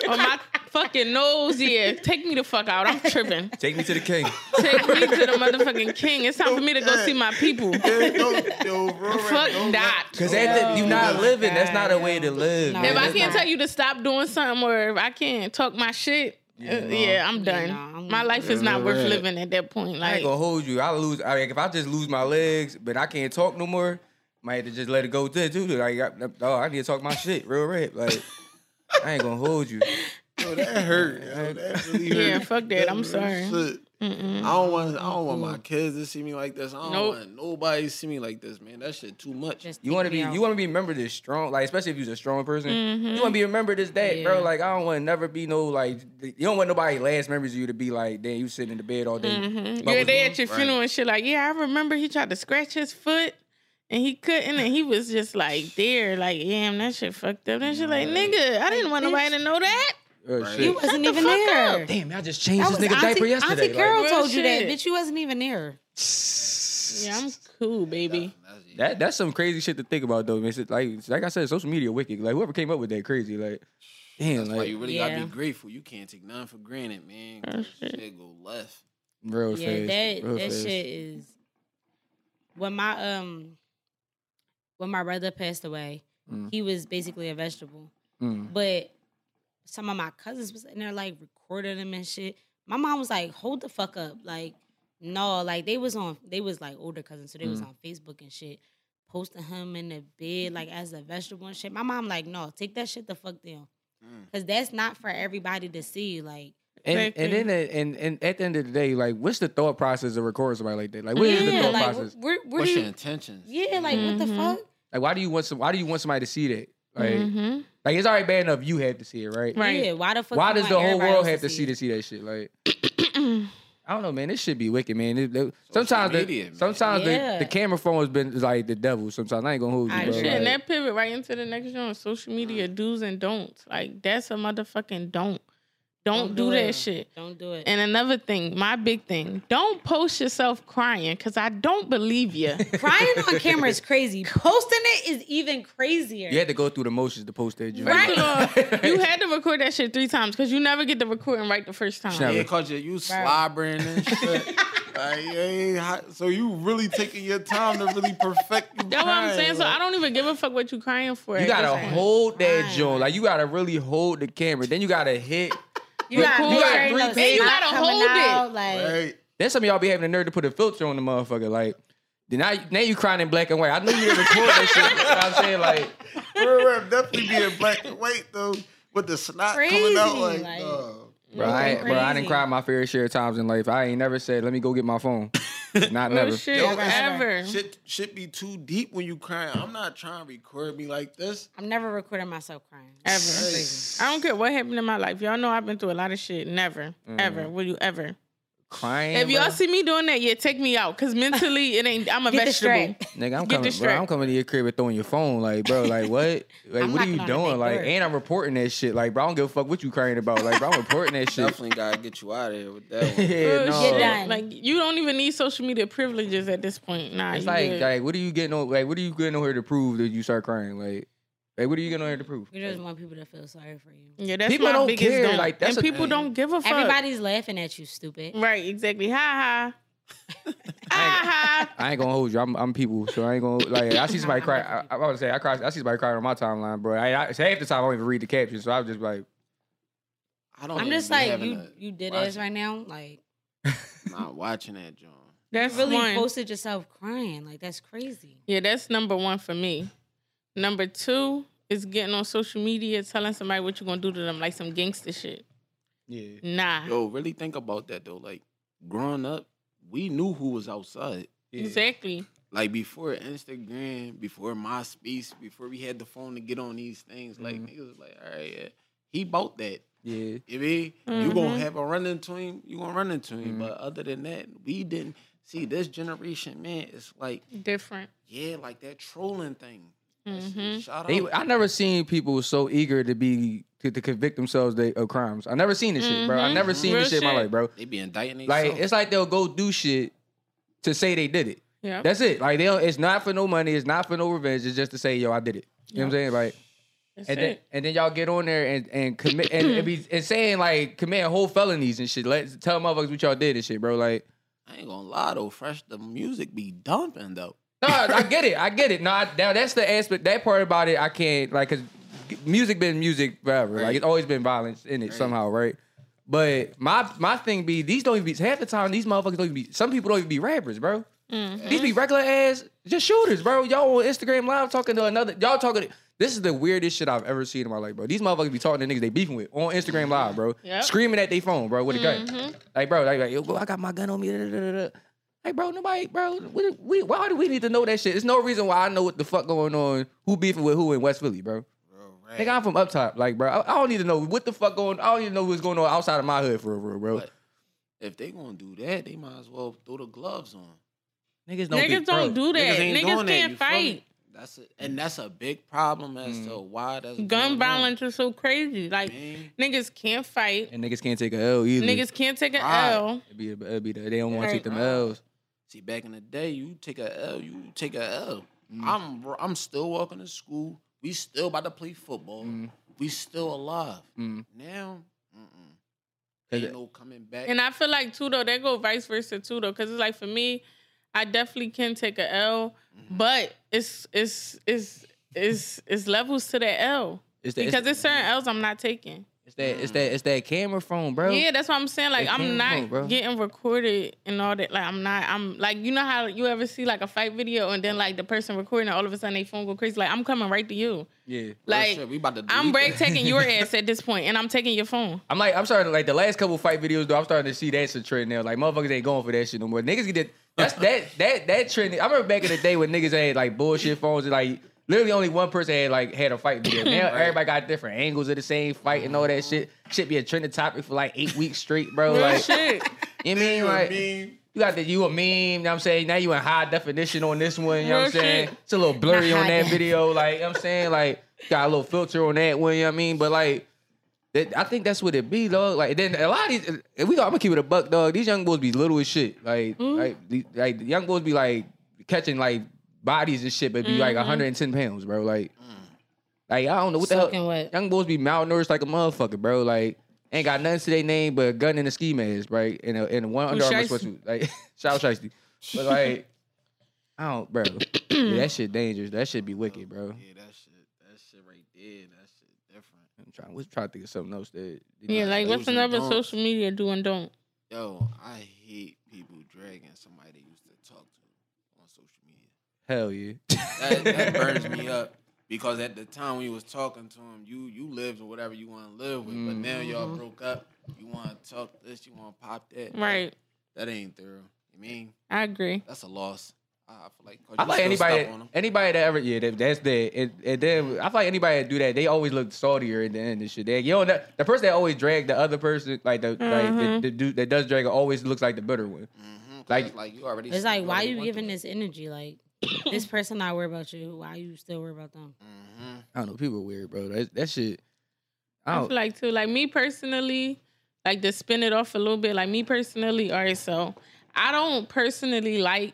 or my fucking nose, yeah, take me the fuck out. I'm tripping. Take me to the king. Take me to the motherfucking king. It's time for me to go see my people. Don't- yo, bro, Fuck don't- that. Cause that, you not my living. That's not a way to live. No. If I can't not- tell you to stop doing something or if I can't talk my shit, uh, yeah, I'm done. no, I'm- my life is not worth right. living at that point. Like, I Like, ain't gonna hold you. I lose. I, like, if I just lose my legs, but I can't talk no more, might have to just let it go too. too. Like, I, oh, I need to talk my shit, real rap. Like, I ain't gonna hold you. Yo, that hurt. Yo, that really hurt. Yeah, fuck that. I'm sorry. mm-mm. I don't want. I don't want my kids to see me like this. I don't Nope. want nobody to see me like this, man. That shit too much. Just You want to be. out. You want to be remembered as strong. Like, especially if you're a strong person. Mm-hmm. You want to be remembered as that, bro. Like, I don't want to never be no like. You don't want nobody last memories of you to be like, damn, you sitting in the bed all day. Mhm. But You're was- there at your Right. funeral and shit. Like, yeah, I remember he tried to scratch his foot and he couldn't, and he was just like there, like, damn, that shit fucked up. That shit, like, nigga, I didn't want nobody to know that. Oh, Right. You wasn't the even fuck there. up. Damn, I just changed That this nigga Auntie, diaper yesterday. Auntie Carol Real told you that, bitch. You wasn't even there. Yeah, I'm cool, baby. That's- That that's some crazy shit to think about though, man. Like like I said, social media wicked. Like whoever came up with that crazy, like damn, That's why like you really Yeah. gotta be grateful. You can't take nothing for granted, man. Oh, 'cause shit. Shit go left. real yeah, fast. that real that fast. shit is when my um when my brother passed away, Mm. he was basically a vegetable. Mm. But some of my cousins was in there like recording them and shit. My mom was like, "Hold the fuck up!" Like, no, like they was on, they was like older cousins, so they was Mm. on Facebook and shit, posting him in the bed like as a vegetable and shit. My mom like, no, take that shit the fuck down, Mm. because that's not for everybody to see. Like, And, and then uh, and, and at the end of the day, like, what's the thought process of recording somebody like that? Like, what is the Yeah, thought like process? where, where What's do your intentions? yeah, like what the Mhm. fuck? Like, why do you want some? Why do you want somebody to see that? Like, hmm like it's already bad enough you had to see it, right? Right. Yeah, why the fuck? Why does the whole world have to see it? to see that shit? Like, I don't know, man. This should be wicked, man. It- it- sometimes, media, the, man. sometimes Yeah. the, the camera phone has been like the devil. Sometimes I ain't gonna hold you, I bro. agree. Shit, and Like, that pivot right into the next one: social media do's and don'ts. Like that's a motherfucking don't. Don't, Don't do, do that it. shit. Don't do it. And another thing, my big thing, don't post yourself crying because I don't believe you. Crying on camera is crazy. Posting it is even crazier. you had to go through the motions to post that. joint. First of all, you had to record that shit three times because you never get the recording right the first time. Yeah, cause you, you slobbering and shit. like, yeah, so you really taking your time to really perfect. You That's what I'm crying, saying. So I don't even give a fuck what you crying for. You gotta hold that Right. joint. Like you gotta really hold the camera. Then you gotta hit. You got, Record. you got three three pages. You gotta hold it. Like, Right. Then some of y'all be having the nerve to put a filter on the motherfucker. Like then now, now you crying in black and white. I know you didn't record that shit. You know what I'm saying? Like Real rap definitely be in black and white though, with the snot coming out like. like- dog. Bro, I, bro, I didn't cry my fair share of times in life. I ain't never said, "Let me go get my phone." Not Oh, never. shit, Yo, ever. Shit, shit be too deep when you crying. I'm not trying to record me like this. I'm never recording myself crying. Ever. I don't care what happened in my life. Y'all know I've been through a lot of shit. Never, mm. ever. Will you ever? Crying. If y'all bro. see me doing that, yeah, take me out. Cause mentally, it ain't. I'm a Get the vegetable. Nigga, I'm Get coming, bro. I'm coming to your crib and throwing your phone. Like, bro, like what? Like, I'm what are you knocking on the doing? Like, door. and I'm reporting that shit. Like, bro, I don't give a fuck what you crying about. Like, bro, I'm reporting that shit. Definitely gotta get you out of here with that one. yeah, no. Get done. Like you don't even need social media privileges at this point. Nah, It's you like, good. like, what are you getting on? Like, what are you getting on here to prove that you start crying? Like, like, what are you getting on here to prove? We just want people to feel sorry for you. yeah, that's people my don't biggest care, don't. like, that's and a- people don't give a fuck. Everybody's laughing at you, stupid. right? Exactly. Ha ha. ha ah, ha. I ain't gonna hold you. I'm, I'm people, so I ain't gonna like. I see somebody cry. I, I want to say I cry. I see somebody crying on my timeline, bro. I, I half the time I don't even read the caption, so I was just like, I don't. I'm just like you. a- You did this right now. Like Not watching that, John. That's really one. posted yourself crying. Like that's crazy. Yeah, that's number one for me. Number two is getting on social media, telling somebody what you're gonna do to them, like some gangster shit. yeah. Nah. Yo, really think about that though. Like growing up, we knew who was outside. Exactly. Like before Instagram, before MySpace, before we had the phone to get on these things, like Mhm. niggas was like, all right, yeah, he bought that. Yeah. If he, you gonna Mhm. have a run into him, you gonna run into him. Mhm. But other than that, we didn't see this generation, man. It's like, Different. yeah, like that trolling thing. That shit, Mhm. They. I never seen people so eager to be to, to convict themselves they, of crimes. I never seen this shit, bro. I Mhm. never seen Real this shit in my life, bro. They be indicting Like themselves. it's like they'll go do shit to say they did it. Yeah. That's it. Like they don't, it's not for no money. It's not for no revenge. It's just to say, yo, I did it. You know what I'm saying? Like, That's and then and then y'all get on there and and commit and, and be and saying like commit whole felonies and shit. Let tell motherfuckers what y'all did and shit, bro. Like, I ain't gonna lie though, fresh the music be dumping though. No, I get it. I get it. No, I, now that's the aspect. That part about it, I can't like because music been music forever. Like it's always been violence in it Right. somehow, right? But my my thing be these don't even be half the time these motherfuckers don't even be. Some people don't even be rappers, bro. Mhm. These be regular ass just shooters, bro. Y'all on Instagram live talking to another. Y'all talking. This is the weirdest shit I've ever seen in my life, bro. These motherfuckers be talking to niggas they beefing with on Instagram live, bro. Yep. Screaming at their phone, bro, with a gun. Mhm. Like, bro, like, like, yo, bro, I got my gun on me. da, da, da, da, da. Like, bro, nobody, bro. We, we, why do we need to know that shit? There's no reason why I know what the fuck going on. Who beefing with who in West Philly, bro? Bro, right. Nigga, I'm from up top. Like, bro, I, I don't need to know what the fuck going. On. I don't even know what's going on outside of my hood for real, bro. But if they gonna do that, they might as well throw the gloves on. Niggas don't. Niggas be, don't do that. Niggas ain't Niggas, doing can't you feel me? fight. That's a, and that's a big problem as Mm. to why that's Gun going on, violence is so crazy. Like man. niggas can't fight. And niggas can't take a L either. Niggas can't take an Right. L. It'd be, it'd be the, they don't want to take them Right. L's. See, back in the day, you take a L, you take a L. Mm. I'm I'm still walking to school. We still about to play football. Mm. We still alive. Mm. Now, mm-mm. Ain't it- no coming back. And I feel like too though, that go vice versa too though, because it's like for me, I definitely can take a L, Mm-hmm. but it's it's it's it's it's levels to that L It's the, because it's, there's certain L's I'm not taking. It's that it's that it's that camera phone, bro. Yeah, that's what I'm saying. Like They I'm can't not bro. getting recorded and all that. Like I'm not. I'm like you know how you ever see like a fight video and then like the person recording it, all of a sudden they phone go crazy. Like I'm coming right to you. Yeah. Like shit, we about to I'm delete break that. taking your ass at this point, and I'm taking your phone. I'm like, I'm starting to like the last couple fight videos though. I'm starting to see that's a trend now. Like motherfuckers ain't going for that shit no more. Niggas get that. That's that that that trend. I remember back in the day when niggas had like bullshit phones and like literally only one person had like had a fight video. Now everybody got different angles of the same fight and all that shit. Shit be a trending topic for like eight weeks straight, bro. Like shit. you mean like mean? you got the you a meme, you know what I'm saying? Now you in high definition on this one, you know what I'm saying? It's a little blurry Not on that video, like you know what I'm saying? Like got a little filter on that one, you know what I mean? But like that, I think that's what it be, dog. Like then a lot of these, if we go, I'm gonna keep it a buck, dog. These young boys be little as shit. Like, Mm-hmm. like, like young boys be like catching like bodies and shit, but be Mm-hmm. like 110 pounds, bro. Like, like I don't know what the Soaking hell. wet. Young boys be malnourished like a motherfucker, bro. Like, ain't got nothing to their name but a gun and a ski mask, right? And a, and one Under Armour shiesty. sweatsuit, like shout out shiesty. But like, I don't, bro. yeah, that shit dangerous. That shit be wicked, bro. Yeah, that shit, that shit right there, that shit different. I'm trying, we're trying to think of something else that. Yeah, like what's Those and another don'ts. social media do and don't? Yo, I hate people dragging somebody they used to talk to on social media. Hell yeah. That, that burns me up because at the time when you was talking to him, you you lived or whatever you want to live with, but now y'all Mm-hmm. broke up. You want to talk this, you want to pop that. Right. That ain't thorough. You mean I agree. that's a loss. I, I feel like 'cause I you like anybody, stuck on 'em. anybody that ever, yeah, that, that's the, and, and then I feel like anybody that do that, they always look saltier at the end and shit. They, you know, that, the person that always drag the other person, like the, like the, the dude that does drag, always looks like the bitter one. Mhm, 'cause like- it's like you already. It's like, why already you giving this energy? Like, this person not worry about you. Why you still worry about them? it. Mhm. I don't know, people are weird, bro. That, that shit. I I don't. feel like too, like me personally, like to spin it off a little bit, like me personally, all right, so I don't personally like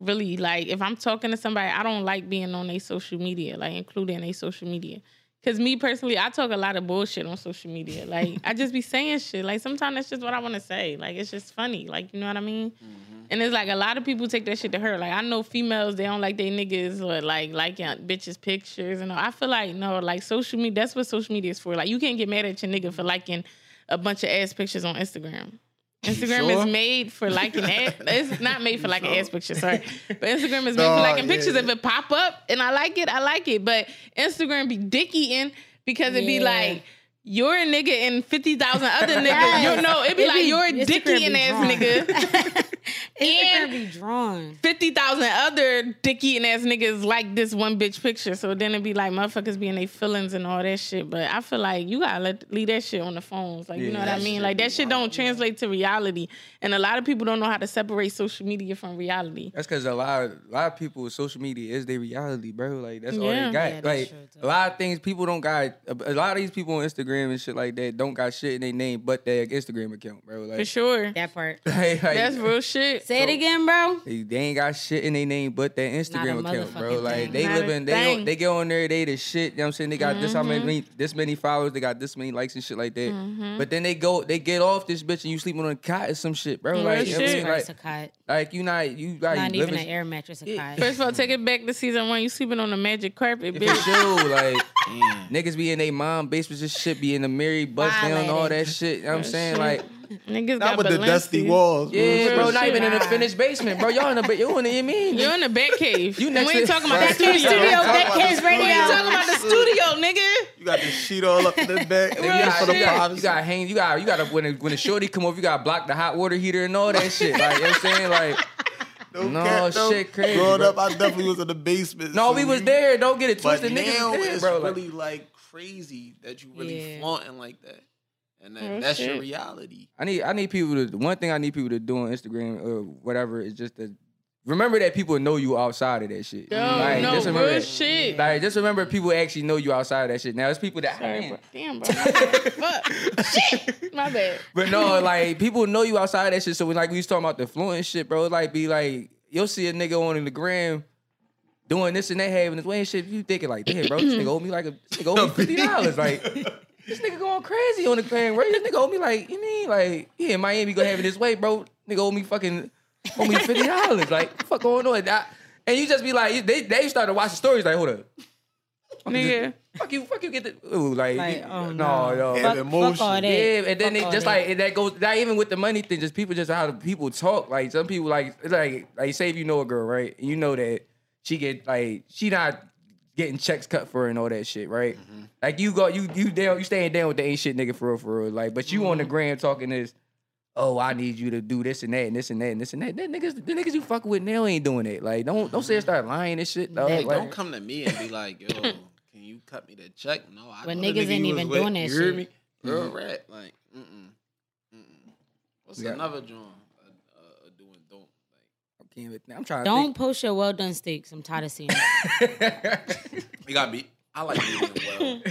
really like if I'm talking to somebody, I don't like being on a social media, like including a social media. Cause me personally, I talk a lot of bullshit on social media. Like I just be saying shit. Like sometimes that's just what I want to say. Like it's just funny. Like you know what I mean? Mm-hmm. And it's like a lot of people take that shit to hurt. Like I know females, they don't like their niggas or like liking bitches pictures and all. I feel like no, like social media. That's what social media is for. Like you can't get mad at your nigga for liking a bunch of ass pictures on Instagram. Instagram sure? is made for liking ass. It's not made for liking ass pictures. Sorry, but Instagram is made Dog, for liking yeah, pictures. yeah. If it pop up and I like it, I like it. But Instagram be dick eating because it be like. You're a nigga and 50,000 other niggas. Yes. You know, it be It like be- you're a dick eating ass drawn. nigga. Instagram And- be drawn. fifty thousand other dick eating ass niggas like this one bitch picture. So then it'd be like motherfuckers being their feelings and all that shit. But I feel like you gotta let leave that shit on the phones. Like you know what I mean? Like that be shit don't translate to reality. And a lot of people don't know how to separate social media from reality. That's because a lot, of, a lot of people with social media is their reality, bro. Like that's all Yeah. they got. Yeah, that's like true, a lot of things people don't got. A, a lot of these people on Instagram and shit like that don't got shit in their name but their Instagram account, bro. Like, For sure. That part. like, like, That's real shit. Say it again, bro. They, they ain't got shit in their name but their Instagram account, bro. motherfucking Like thing. they Not a living, they thing. go, they get on there, they the shit. You know what I'm saying? They got this how Mm-hmm. many, this many followers, they got this many likes and shit like that. But then they go, they get off this bitch and you sleeping on a cot or some shit, bro. Real Like, you know what I'm shit. like, a cot. like you not, you like Not living, even an air mattress a cot. First of all, take it back to season one. You sleeping on the magic carpet, For bitch. sure, like niggas be in their mom basements, just shit be in the mirror, bust down, all that shit. You know what I'm saying? Like, Niggas Not got with the dusty walls. yeah, Real bro, not even in a finished basement, bro. Y'all in the, you in the, you mean? You're in the bat cave. You You next we ain't to- talking about Right. that studio. Studio, Talk that about radio. We ain't talking about the studio, nigga. You got the sheet all up in the back. You got, for the you, got, you got hang, you got, you got to when the, when the shorty come over, you got to block the hot water heater and all that shit. Like you know what I'm saying, like No, cap, though. shit crazy, Growing bro. up, I definitely was in the basement. no, so we was there. Don't get it But twisted, now niggas. was there, it's bro. Like, really like crazy that you really Yeah. flaunting like that, and that, Real that's your reality. I need, I need people to. One thing I need people to do on Instagram or whatever is just to remember that people know you outside of that shit. Yo, Like, no, just remember real that. shit. Like, just remember people actually know you outside of that shit. Now, it's people that. Sorry, Man. bro. Damn, bro. Fuck. Shit. My bad. But no, like people know you outside of that shit. So when like we was talking about the fluent shit, bro, like be like you'll see a nigga on the gram doing this and that having this way and shit. You thinking like, damn, bro, this nigga owe me like a this nigga owe me fifty dollars. Like this nigga going crazy on the gram. Where this nigga owe me like, you mean like he in Miami go having this way, bro? Nigga owe me fucking owe me fifty dollars. Like fuck going on? I- and you just be like, they they started watching stories like, hold up. Nigga. fuck you, fuck you, get the ooh, like, Like, oh, no, no. no. Have Fuck, emotion. fuck all that. Yeah, and then Fuck they just that. like and that goes not even with the money thing, just people just how the people talk. Like some people like it's like like say if you know a girl, right? You know that she get like she not getting checks cut for her and all that shit, right? Mm-hmm. Like you go you you down you staying down with the ain't shit nigga for real for real. Like, but you on the Mm-hmm. gram talking this, oh, I need you to do this and that and this and that and this and that. That niggas the niggas you fucking with now ain't doing it. Like don't don't say and start lying and shit. Dog. Hey, Like, don't come to me and be like, yo, can you cut me the check? No, I When know niggas nigga ain't you was even with. doing that You hear shit. me? Real rat. Like, mm-mm. Mm-mm. What's Yeah. another joint? Uh, uh, doing don't. Like, with. I'm trying to Don't post your well done steaks. I'm tired of seeing it. you got me. I like medium well.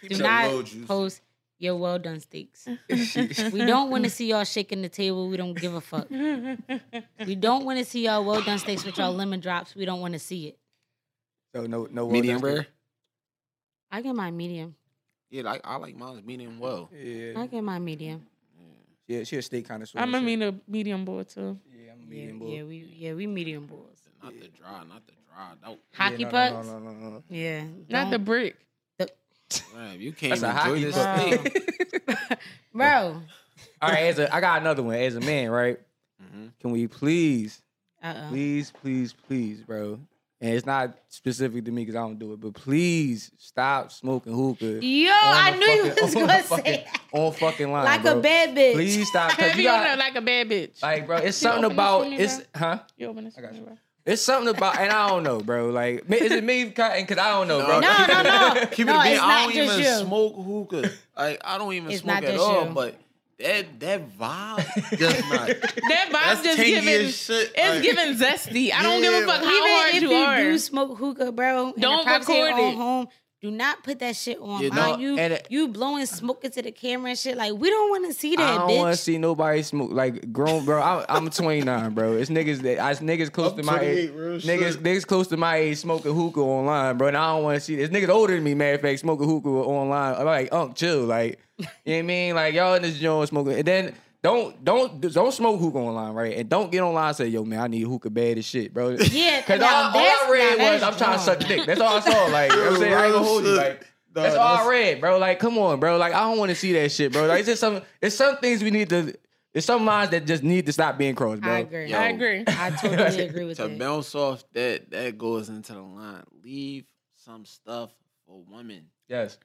Keep Do not post your well done steaks. we don't want to see y'all shaking the table. We don't give a fuck. We don't want to see y'all well done steaks with y'all lemon drops. We don't want to see it. so no no medium well done rare. I get my medium. Yeah, like I like mine medium well. Yeah, I get my medium. yeah, she a steak kind of. I'm a medium medium boy too. Yeah, Yeah, medium boy. yeah, we yeah we medium boys. Not the dry, not the dry. Don't. Hockey Yeah, no, pucks. No, no, no, no. Yeah, Not the don't- brick. Man, you can't That's a enjoy this puck. steak. bro. All right, as a, I got another one. As a man, right? Mhm. Can we please, Uh-uh. please, please, please, bro? And it's not specific to me because I don't do it, but please stop smoking hookah. Yo, I the knew you was gonna fucking- say that. on fucking line, like bro. a bad bitch. Please stop, cause you Heavy on got like a bad bitch. like, bro. It's something about for me, it's, huh? you open this I got you. bro. It's something about, and I don't know, bro. Like, is it me cutting? Cause I don't know, bro. No, no, no. Keep no, it being, I don't even you. smoke hookah. Like I don't even It's smoke not at just all. you. But that that vibe just not. That That's vibe just giving. as shit, It's like- giving zesty. I don't give a fuck like- how Even hard if you, you, are. do smoke hookah, bro. Don't the props say record it. home. Do not put that shit on. Yeah, Mind no, you, and it- you blowing smoke into the camera and shit. Like we don't want to see that, I don't want to see nobody smoke like grown, bro. I, I'm 29, bro. It's niggas that I niggas close I'm to my age. Niggas, shit. niggas close to my age smoking hookah online, bro. And I don't want to see this. Niggas older than me, matter of fact, smoking hookah online. I'm like, unk, chill, like, you know what I mean? Like y'all in this joint smoking, and then. Don't don't don't smoke hookah online, right? And don't get online and say, "Yo, man, I need hookah bad as shit, bro." Yeah, because now all, all that's- I read was I'm trying to suck dick. That's all I saw. Like, you know what I'm saying, I ain't gonna hold you. Like, shit. Nah, that's all I read, bro. Like, come on, bro. Like, I don't want to see that shit, bro. Like, it's just some, it's some things we need to, it's some lines that just need to stop being crossed, bro. I agree. Yo. I agree. I totally agree with to that. bounce off that that goes into the line. Leave some stuff for women. Yes.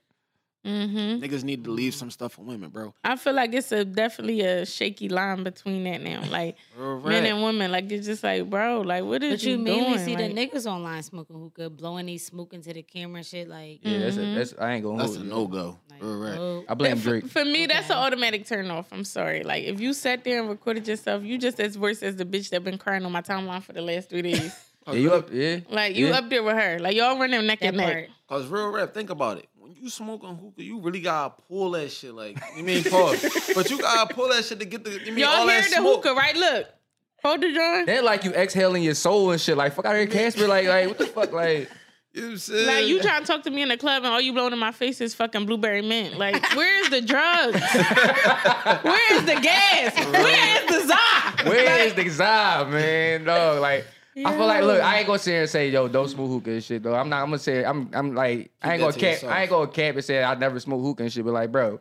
Mm-hmm. Niggas need to leave some stuff for women, bro. I feel like it's a definitely a shaky line between that now. Like Real men and women, like it's just like, bro, like what is But you you mainly doing? see Like, the niggas online smoking hookah, blowing these smoke into the camera shit. Like, Yeah, that's, a, Mhm. that's, I ain't gonna That's a no go. like, Real rap. oh, I blame for, Drake. for me, that's an automatic turn off. I'm sorry. Like if you sat there and recorded yourself, you just as worse as the bitch that been crying on my timeline for the last three days. Yeah, you up? Yeah. like you Yeah. up there with her. Like y'all running neck that and neck. part. Cause real rap, think about it. When you smoking hookah, you really gotta pull that shit. Like you mean pause, but you gotta pull that shit to get the. You mean Y'all all hear that the smoke. hookah, right? Look, hold the joint. They're like you exhaling your soul and shit. Like, fuck out here, Casper. Like, like, what the fuck? Like, You know what I'm saying? Like you trying to talk to me in the club and all you blowing in my face is fucking blueberry mint. Like where is the drugs? where is the gas? Where is the za? where is the vibe, man? Dog, like. I feel like, look, I ain't gonna sit here and say, yo, don't smoke hookah and shit, though. I'm not. I'm gonna say, I'm, I'm like, I ain't gonna cap. I ain't gonna cap and say I never smoke hookah and shit, but like, bro,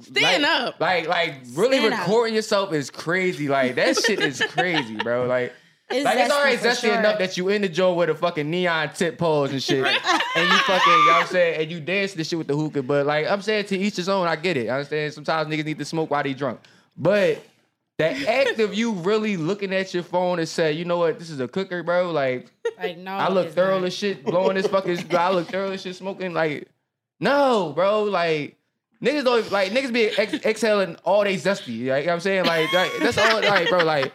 Stand like, up. Like, like really Stand up. recording yourself is crazy. Like that shit is crazy, bro. Like, It's like it's already zesty sure. enough that you in the joint with a fucking neon tip poles and shit, and you fucking, you know what I'm saying, and you dance this shit with the hookah. But like I'm saying, to each his own. I get it. I understand. Sometimes niggas need to smoke while they drunk, but. That act of you really looking at your phone and say, you know what, this is a cooker, bro. Like, Like, no, I look thorough not. as shit, blowing this fucking. I look thorough as shit, smoking. Like, no, bro. Like, niggas don't like niggas be ex- exhaling all they zesty. Like, you know what I'm saying, like, like that's all. Like, bro, like,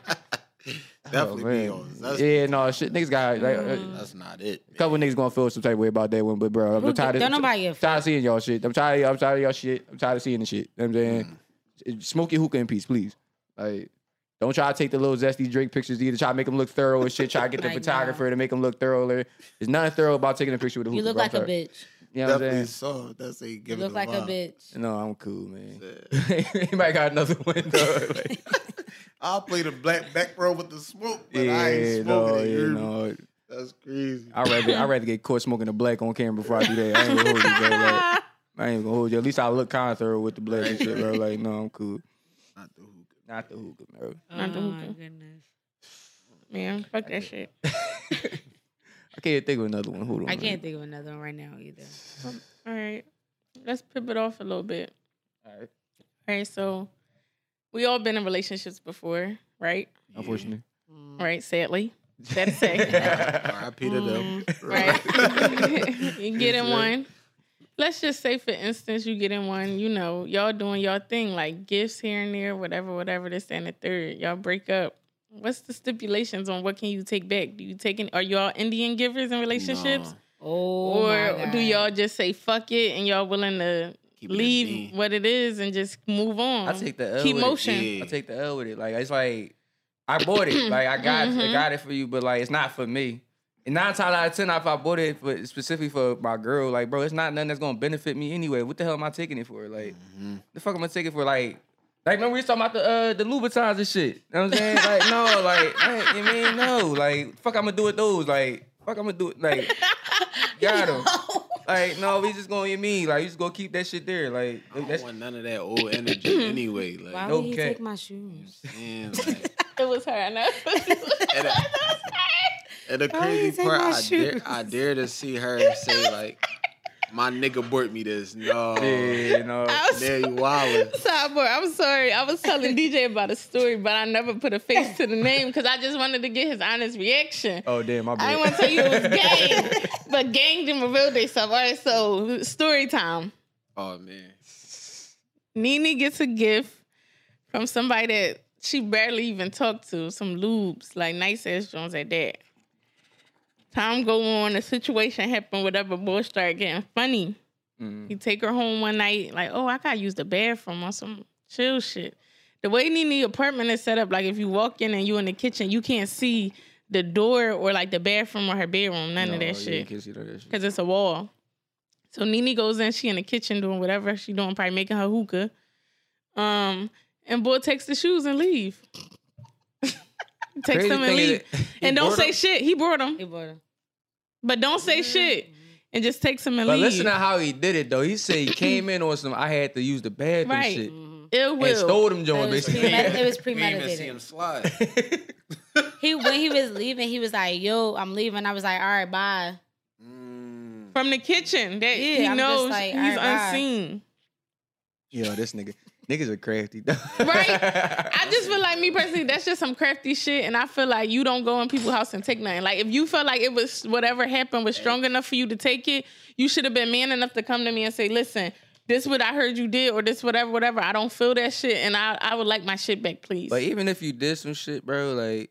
definitely oh, be man. on. That's, yeah, no shit. Niggas got like. uh, that's not it. a couple niggas gonna feel some type of way about that one, but bro, I'm Who tired of don't nobody give a tired of seeing y'all shit. I'm tired. Of, I'm tired of y'all shit. I'm tired of seeing the shit. You know what I'm saying, smoke your hookah in peace, please. Like, don't try to take the little zesty drink pictures either. Try to make them look thorough and shit. Try to get the Like, photographer to make them look thorough. There's nothing thorough about taking a picture with a hookah. You look bro. I'm like a sorry. bitch. You know what I'm Definitely saying? so. That's a You give look it like a bitch. No, I'm cool, man. Anybody got another one? dog? Like, I'll play the black back row with the smoke, but I yeah, ain't no, smoking it. yeah, you- no. That's crazy. I rather I rather get caught smoking a black on camera before I do that. I ain't gonna hold you, bro. Like, I ain't gonna hold you. At least I look kind of thorough with the black and shit, bro. Like, no, I'm cool. Not the hookah. Not the hookah, bro. Not the oh my goodness. Man, fuck that shit. I can't think of another one. Hold on. I can't think of another one right now either. Um, all right. Let's pivot off a little bit. All right. All right, so we all been in relationships before, right? Unfortunately. Mm. Right, sadly. Sad to say. R.I.P. to them. Mm. right? you get in one. Let's just say, for instance, you get in one. You know, y'all doing y'all thing, like gifts here and there, whatever, whatever. This and the third. Y'all break up. What's the stipulations on what can you take back? Do you take in? Are y'all Indian givers in relationships, Nah, Oh, or my do y'all just say fuck it and y'all willing to Keep leave bean. what it is and just move on? I take the L keep with it. motion. Yeah. I take the L with it. Like it's like I bought it. Like I got I Mhm. got it for you, but like it's not for me. And nine times out of ten, if I bought it for specifically for my girl, like bro, it's not nothing that's gonna benefit me anyway. What the hell am I taking it for? Like Mhm. the fuck am I taking it for? Like like remember we was talking about the uh the Louboutins and shit. You know what I'm saying? like no, like man, you mean no, like fuck I'm gonna do with those. Like fuck I'm gonna do it. Like got him. Like no, we just gonna you mean like you just gonna keep that shit there. Like I don't that's want none of that old energy anyway. Like, Why No would he take my shoes? man, like, It was her. I know. and, and the crazy take part, my I dare. I dare to see her say like, "My nigga bought me this." No, yeah, no. I there you wildin'. Sidebar, I'm sorry. I was telling DJ about a story, but I never put a face to the name because I just wanted to get his honest reaction. Oh damn, my I didn't want to tell you it was gang, but gang didn't reveal themselves. All right, so story time. Oh man, Nene gets a gift from somebody that she barely even talked to, some lubes, like nice ass Jones at that. Time go on, a situation happen, whatever, boy start getting funny. Mm. He take her home one night, like, oh, I gotta use the bathroom on some chill shit. The way Nene apartment is set up, like if you walk in and you in the kitchen, you can't see the door or like the bathroom or her bedroom, none of No, that shit can't see of that shit. because it's a wall. So Nene goes in, she in the kitchen doing whatever she doing, probably making her hookah. Um, and boy takes the shoes and leave. takes Crazy them and leave, and don't say them- shit. He brought them, He bought him. But don't say shit, and just take some and But leave. listen to how he did it though. He said he came in on some. I had to use the bathroom Right. shit Ill and will. stole them It joints was, basically. premed- it was we didn't even see him premeditated. slide. He when he was leaving, he was like, "Yo, I'm leaving." I was like, "All right, bye." Mm. from the kitchen that Yeah, he I'm just knows like, he's alright, bye. unseen. Yo, this nigga, niggas are crafty. though. Right? I just feel like me personally, that's just some crafty shit, and I feel like you don't go in people's house and take nothing. Like if you felt like it was whatever happened was strong enough for you to take it, you should have been man enough to come to me and say, "Listen, this what I heard you did, or this whatever, whatever. I don't feel that shit, and I I would like my shit back, please." But even if you did some shit, bro, like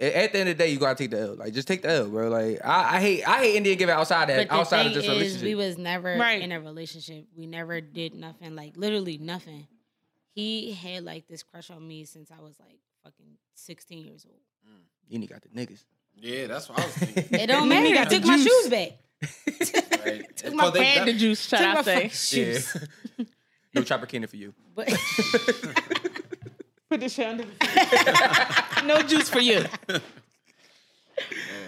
at the end of the day, you gotta take the L. Like just take the L, bro. Like I, I hate I hate Indian giving outside that But the outside thing of just a is, relationship. we was never Right. in a relationship. We never did nothing. Like literally nothing. He had like this crush on me since I was like fucking 16 years old. Mm. you got the niggas. Yeah, that's what I was thinking. It don't Nene matter. got I the took my juice. shoes back. Right? Took my Because they- had the that- juice, should Took I my say? shoes. Yeah. no chopper cannon for you. But Put the shit under the No juice for you. But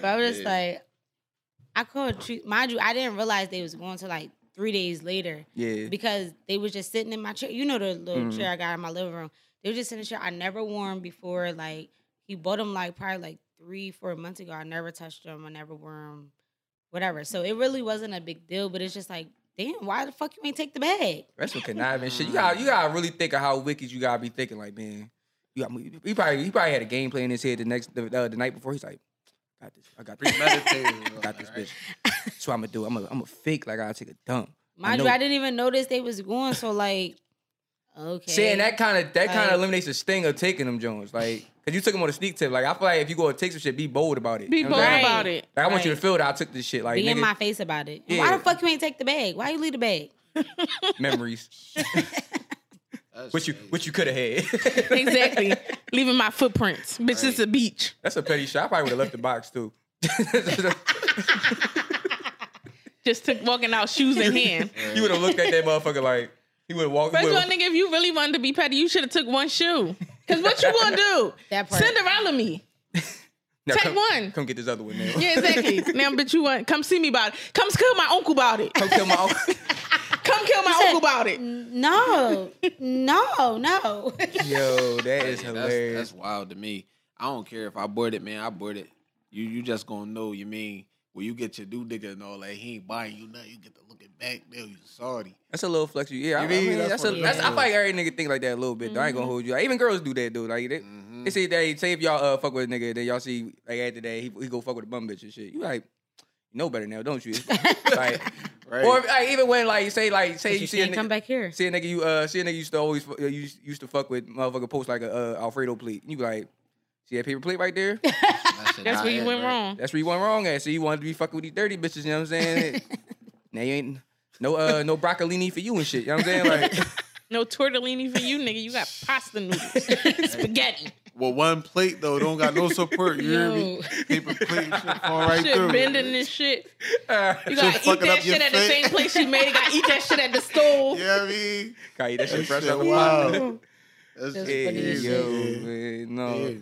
I was just like, I called. treat Mind you, I didn't realize they was going to like three days later Yeah. because they was just sitting in my chair. You know the little Mhm. chair I got in my living room. They were just sitting in the chair. I never wore them before. Like he bought them like probably like three, four months ago. I never touched them. I never wore them. Whatever. So it really wasn't a big deal. But it's just like, damn, why the fuck you ain't take the bag? That's what conniving shit. You got you gotta really think of how wicked you gotta be thinking. Like, man, you got he probably he probably had a game plan in his head the next the, uh, the night before. He's like, got this. I got this. Premeditated. got this bitch. That's what I'm gonna do. I'm gonna I'm gonna fake like I take a dump. Mind know. you, I didn't even notice they was going. So like, okay. See, and that kind of that kind of eliminates the sting of taking them Jones. Like, cause you took him on a sneak tip. Like, I feel like if you go to take some shit, be bold about it. Be You know bold what I'm about it. Like, I want you to feel that I took this shit. Like, be in my face about it. And Why the fuck you ain't take the bag? Why you leave the bag? memories, That's which you crazy. which you could have had. Exactly. Leaving my footprints. Bitch, it's a beach. That's a petty shot. I probably would have left the box too. Just took walking out shoes in hand. you would have looked at that motherfucker like he would have walked. First he of all, nigga, if you really wanted to be petty, you should have took one shoe. Cause what you gonna do? That part. Cinderella me. Now Take come, one. Come get this other one now. Yeah, exactly. now, bitch, you want come see me about it. Come kill my uncle about it. come kill my uncle. Come kill my said- uncle about it. No, no, no. Yo, that is hilarious. That's, that's wild to me. I don't care if I board it, man. I board it. You you just gonna know. You mean when you get your new nigga and all that, he ain't buying you nothing. You get to looking back. Now you sorry. That's a little flex. You. Yeah, I, You I mean, mean, that's that's, a, that's I is. feel like every nigga think like that a little bit. Though. I ain't gonna hold you. Like, even girls do that, dude. Like they, Mm-hmm. they say they say if y'all uh fuck with a nigga, then y'all see like after that he, he go fuck with a bum bitch and shit. You like you know better now, don't you? like, Right. or like, even when like say like say you, you see a can't come back here. see a nigga you uh see a nigga used to always fu- uh, used, used to fuck with motherfucker post like a uh, Alfredo plate. And you be like, see that paper plate right there? That That's where you went right? wrong. That's where you went wrong at. So you wanted to be fucking with these dirty bitches. You know what I'm saying? now you ain't no uh no broccolini for you and shit. You know what I'm saying? Like. No tortellini for you, nigga. You got pasta noodles, spaghetti. Well, one plate though don't got no support. You hear me? Yo. Paper plate shit fall right shit through. bending and shit. You gotta eat that shit at the same place you made it. Gotta eat that shit at the stove. You know what I mean? Gotta eat that shit fresh out the pot. wild. That's That's Yeah, funny yo, man, no. Yeah.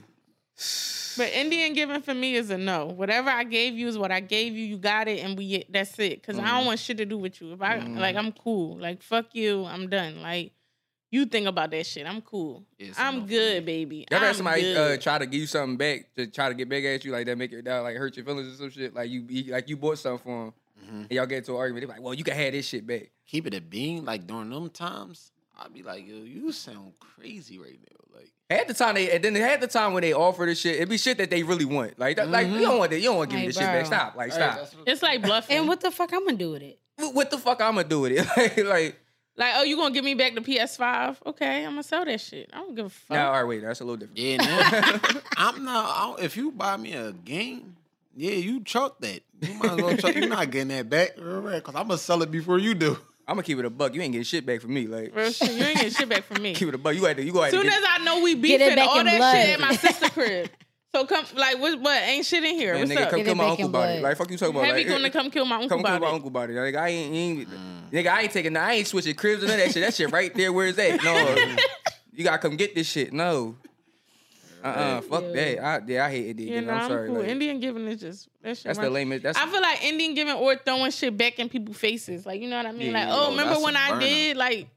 But Indian giving for me is a no. Whatever I gave you is what I gave you. You got it, and we that's it. Cause Mm-hmm. I don't want shit to do with you. If I like, I'm cool. Like fuck you, I'm done. Like you think about that shit. I'm cool. It's I'm for good, baby. You ever I'm had somebody uh, try to give you something back to try to get back at you like that, make it that like hurt your feelings or some shit? Like you, you like you bought something for them, Mm-hmm. and y'all get into an argument. They're like, well, you can have this shit back. Keep it a bean like during them times. I'd be like, yo, you sound crazy right now. Like, At the time they, and then at the time when they offer the shit, it be shit that they really want. Like, that, like you mm-hmm. don't want that. You don't want to give me Like, this shit back. Stop. Like, hey, stop. that's what- It's like bluffing. And what the fuck I'm gonna do with it? What, what the fuck I'm gonna do with it? like, like like, oh, you gonna give me back the PS5? Okay, I'm gonna sell that shit. I don't give a fuck. now, all right, wait, that's a little different. yeah, now, I'm not. I don't- if you buy me a game, yeah, you chuck that. You might as well chuck. You're not getting that back, because I'm gonna sell it before you do. I'm gonna keep it a buck. You ain't getting shit back from me. Like, Real shit. You ain't getting shit back from me. keep it a buck. You had to, you go ahead. As soon get, as I know we Get it beefing, all that blood. shit at my sister crib. So come, like, what? What? Ain't shit in here. man, What's nigga, up? come Get kill my uncle in body. Like, fuck you talking about? Heavy like, gonna come kill my uncle body. Come kill my uncle body. Like I ain't, ain't Mm. nigga, I ain't taking. I ain't switching cribs and none of that shit. That shit right there. Where is that? No, you gotta come get this shit. No, uh, uh fuck Yeah. that. I, yeah, I hate Indian. You giving. know, I'm I'm sorry. cool. like, Indian giving is just that shit. that's right. the lamest. That's I feel like Indian giving or throwing shit back in people's faces. Like, you know what I mean? Yeah, like, oh, remember when I burner. did? Like,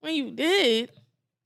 when you did.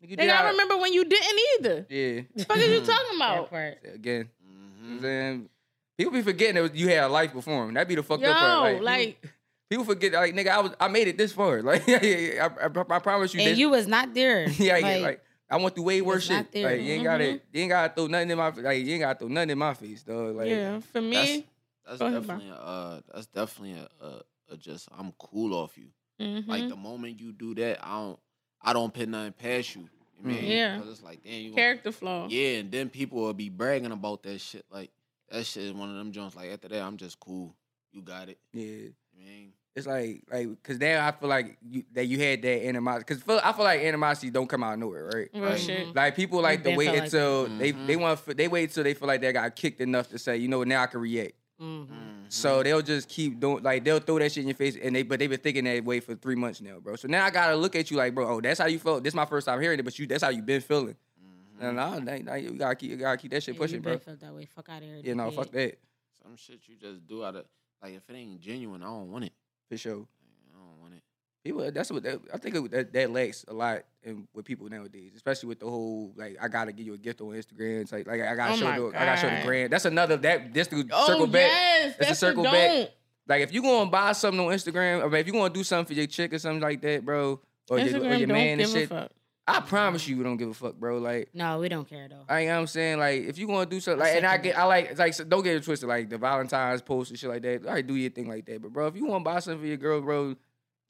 Nigga, Nigga, I remember when you didn't either. Yeah, What fuck are you talking about? again. You know what Mhm. I'm saying? People be forgetting that you had a life before them. That'd be the fucked Yo, up part. Like, like, people, people forget. Like nigga, I was. I made it this far. Like I, I, I promise you. And this, you was not there. yeah, like, like, like I went through way worse it's not shit. there. Like you ain't gotta, Mhm. you ain't gotta throw nothing in my, like you ain't gotta throw nothing in my face, dog. Like yeah, for me, That's Go ahead, definitely a, uh, that's definitely a, a, a just I'm cool off you. mhm. Like the moment you do that, I don't I don't put nothing past you. You mean? Yeah. 'Cause it's like damn you. Gonna, character flaw. yeah, and then people will be bragging about that shit. Like that shit is one of them joints. Like after that, I'm just cool. You got it. yeah. You mean? It's like, like, cause now I feel like you, that you had that animosity. Cause feel, I feel like animosity don't come out of nowhere, right? Real Right. shit. Like people like to wait felt like until they Mhm. they want they wait until they feel like they got kicked enough to say, you know, now I can react. mhm. So they'll just keep doing like they'll throw that shit in your face, and they but they've been thinking that way for three months now, bro. So now I gotta look at you like, bro, oh, that's how you felt. This is my first time hearing it, but you that's how you been feeling. Mhm. And nah, nah, nah, you gotta keep you gotta keep that shit Yeah, pushing, you bro. been felt that way. Fuck out of here. Yeah, no, fuck that Some shit you just do out of like if it ain't genuine, I don't want it. for sure. I don't want it. People, that's what that, I think it, that that lacks a lot in with people nowadays, especially with the whole like I gotta give you a gift on Instagram. It's like like I gotta Oh show the I gotta show the God. grand. That's another that this to Oh circle back. yes, That's a circle back. Like if you gonna buy something on Instagram, or if you gonna do something for your chick or something like that, bro, or your, or your don't man and give a shit, fuck. I promise you, we don't give a fuck, bro. Like. No, we don't care though. I you know what I'm saying like if you gonna do something like and I get. I like like so don't get it twisted like the Valentine's post and shit like that. All right, do your thing like that, but bro, if you want to buy something for your girl, bro,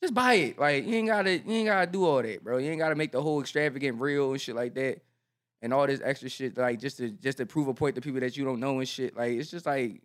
just buy it. Like you ain't gotta you ain't gotta do all that, bro. You ain't gotta make the whole extravagant real and shit like that, and all this extra shit like just to just to prove a point to people that you don't know and shit. Like it's just like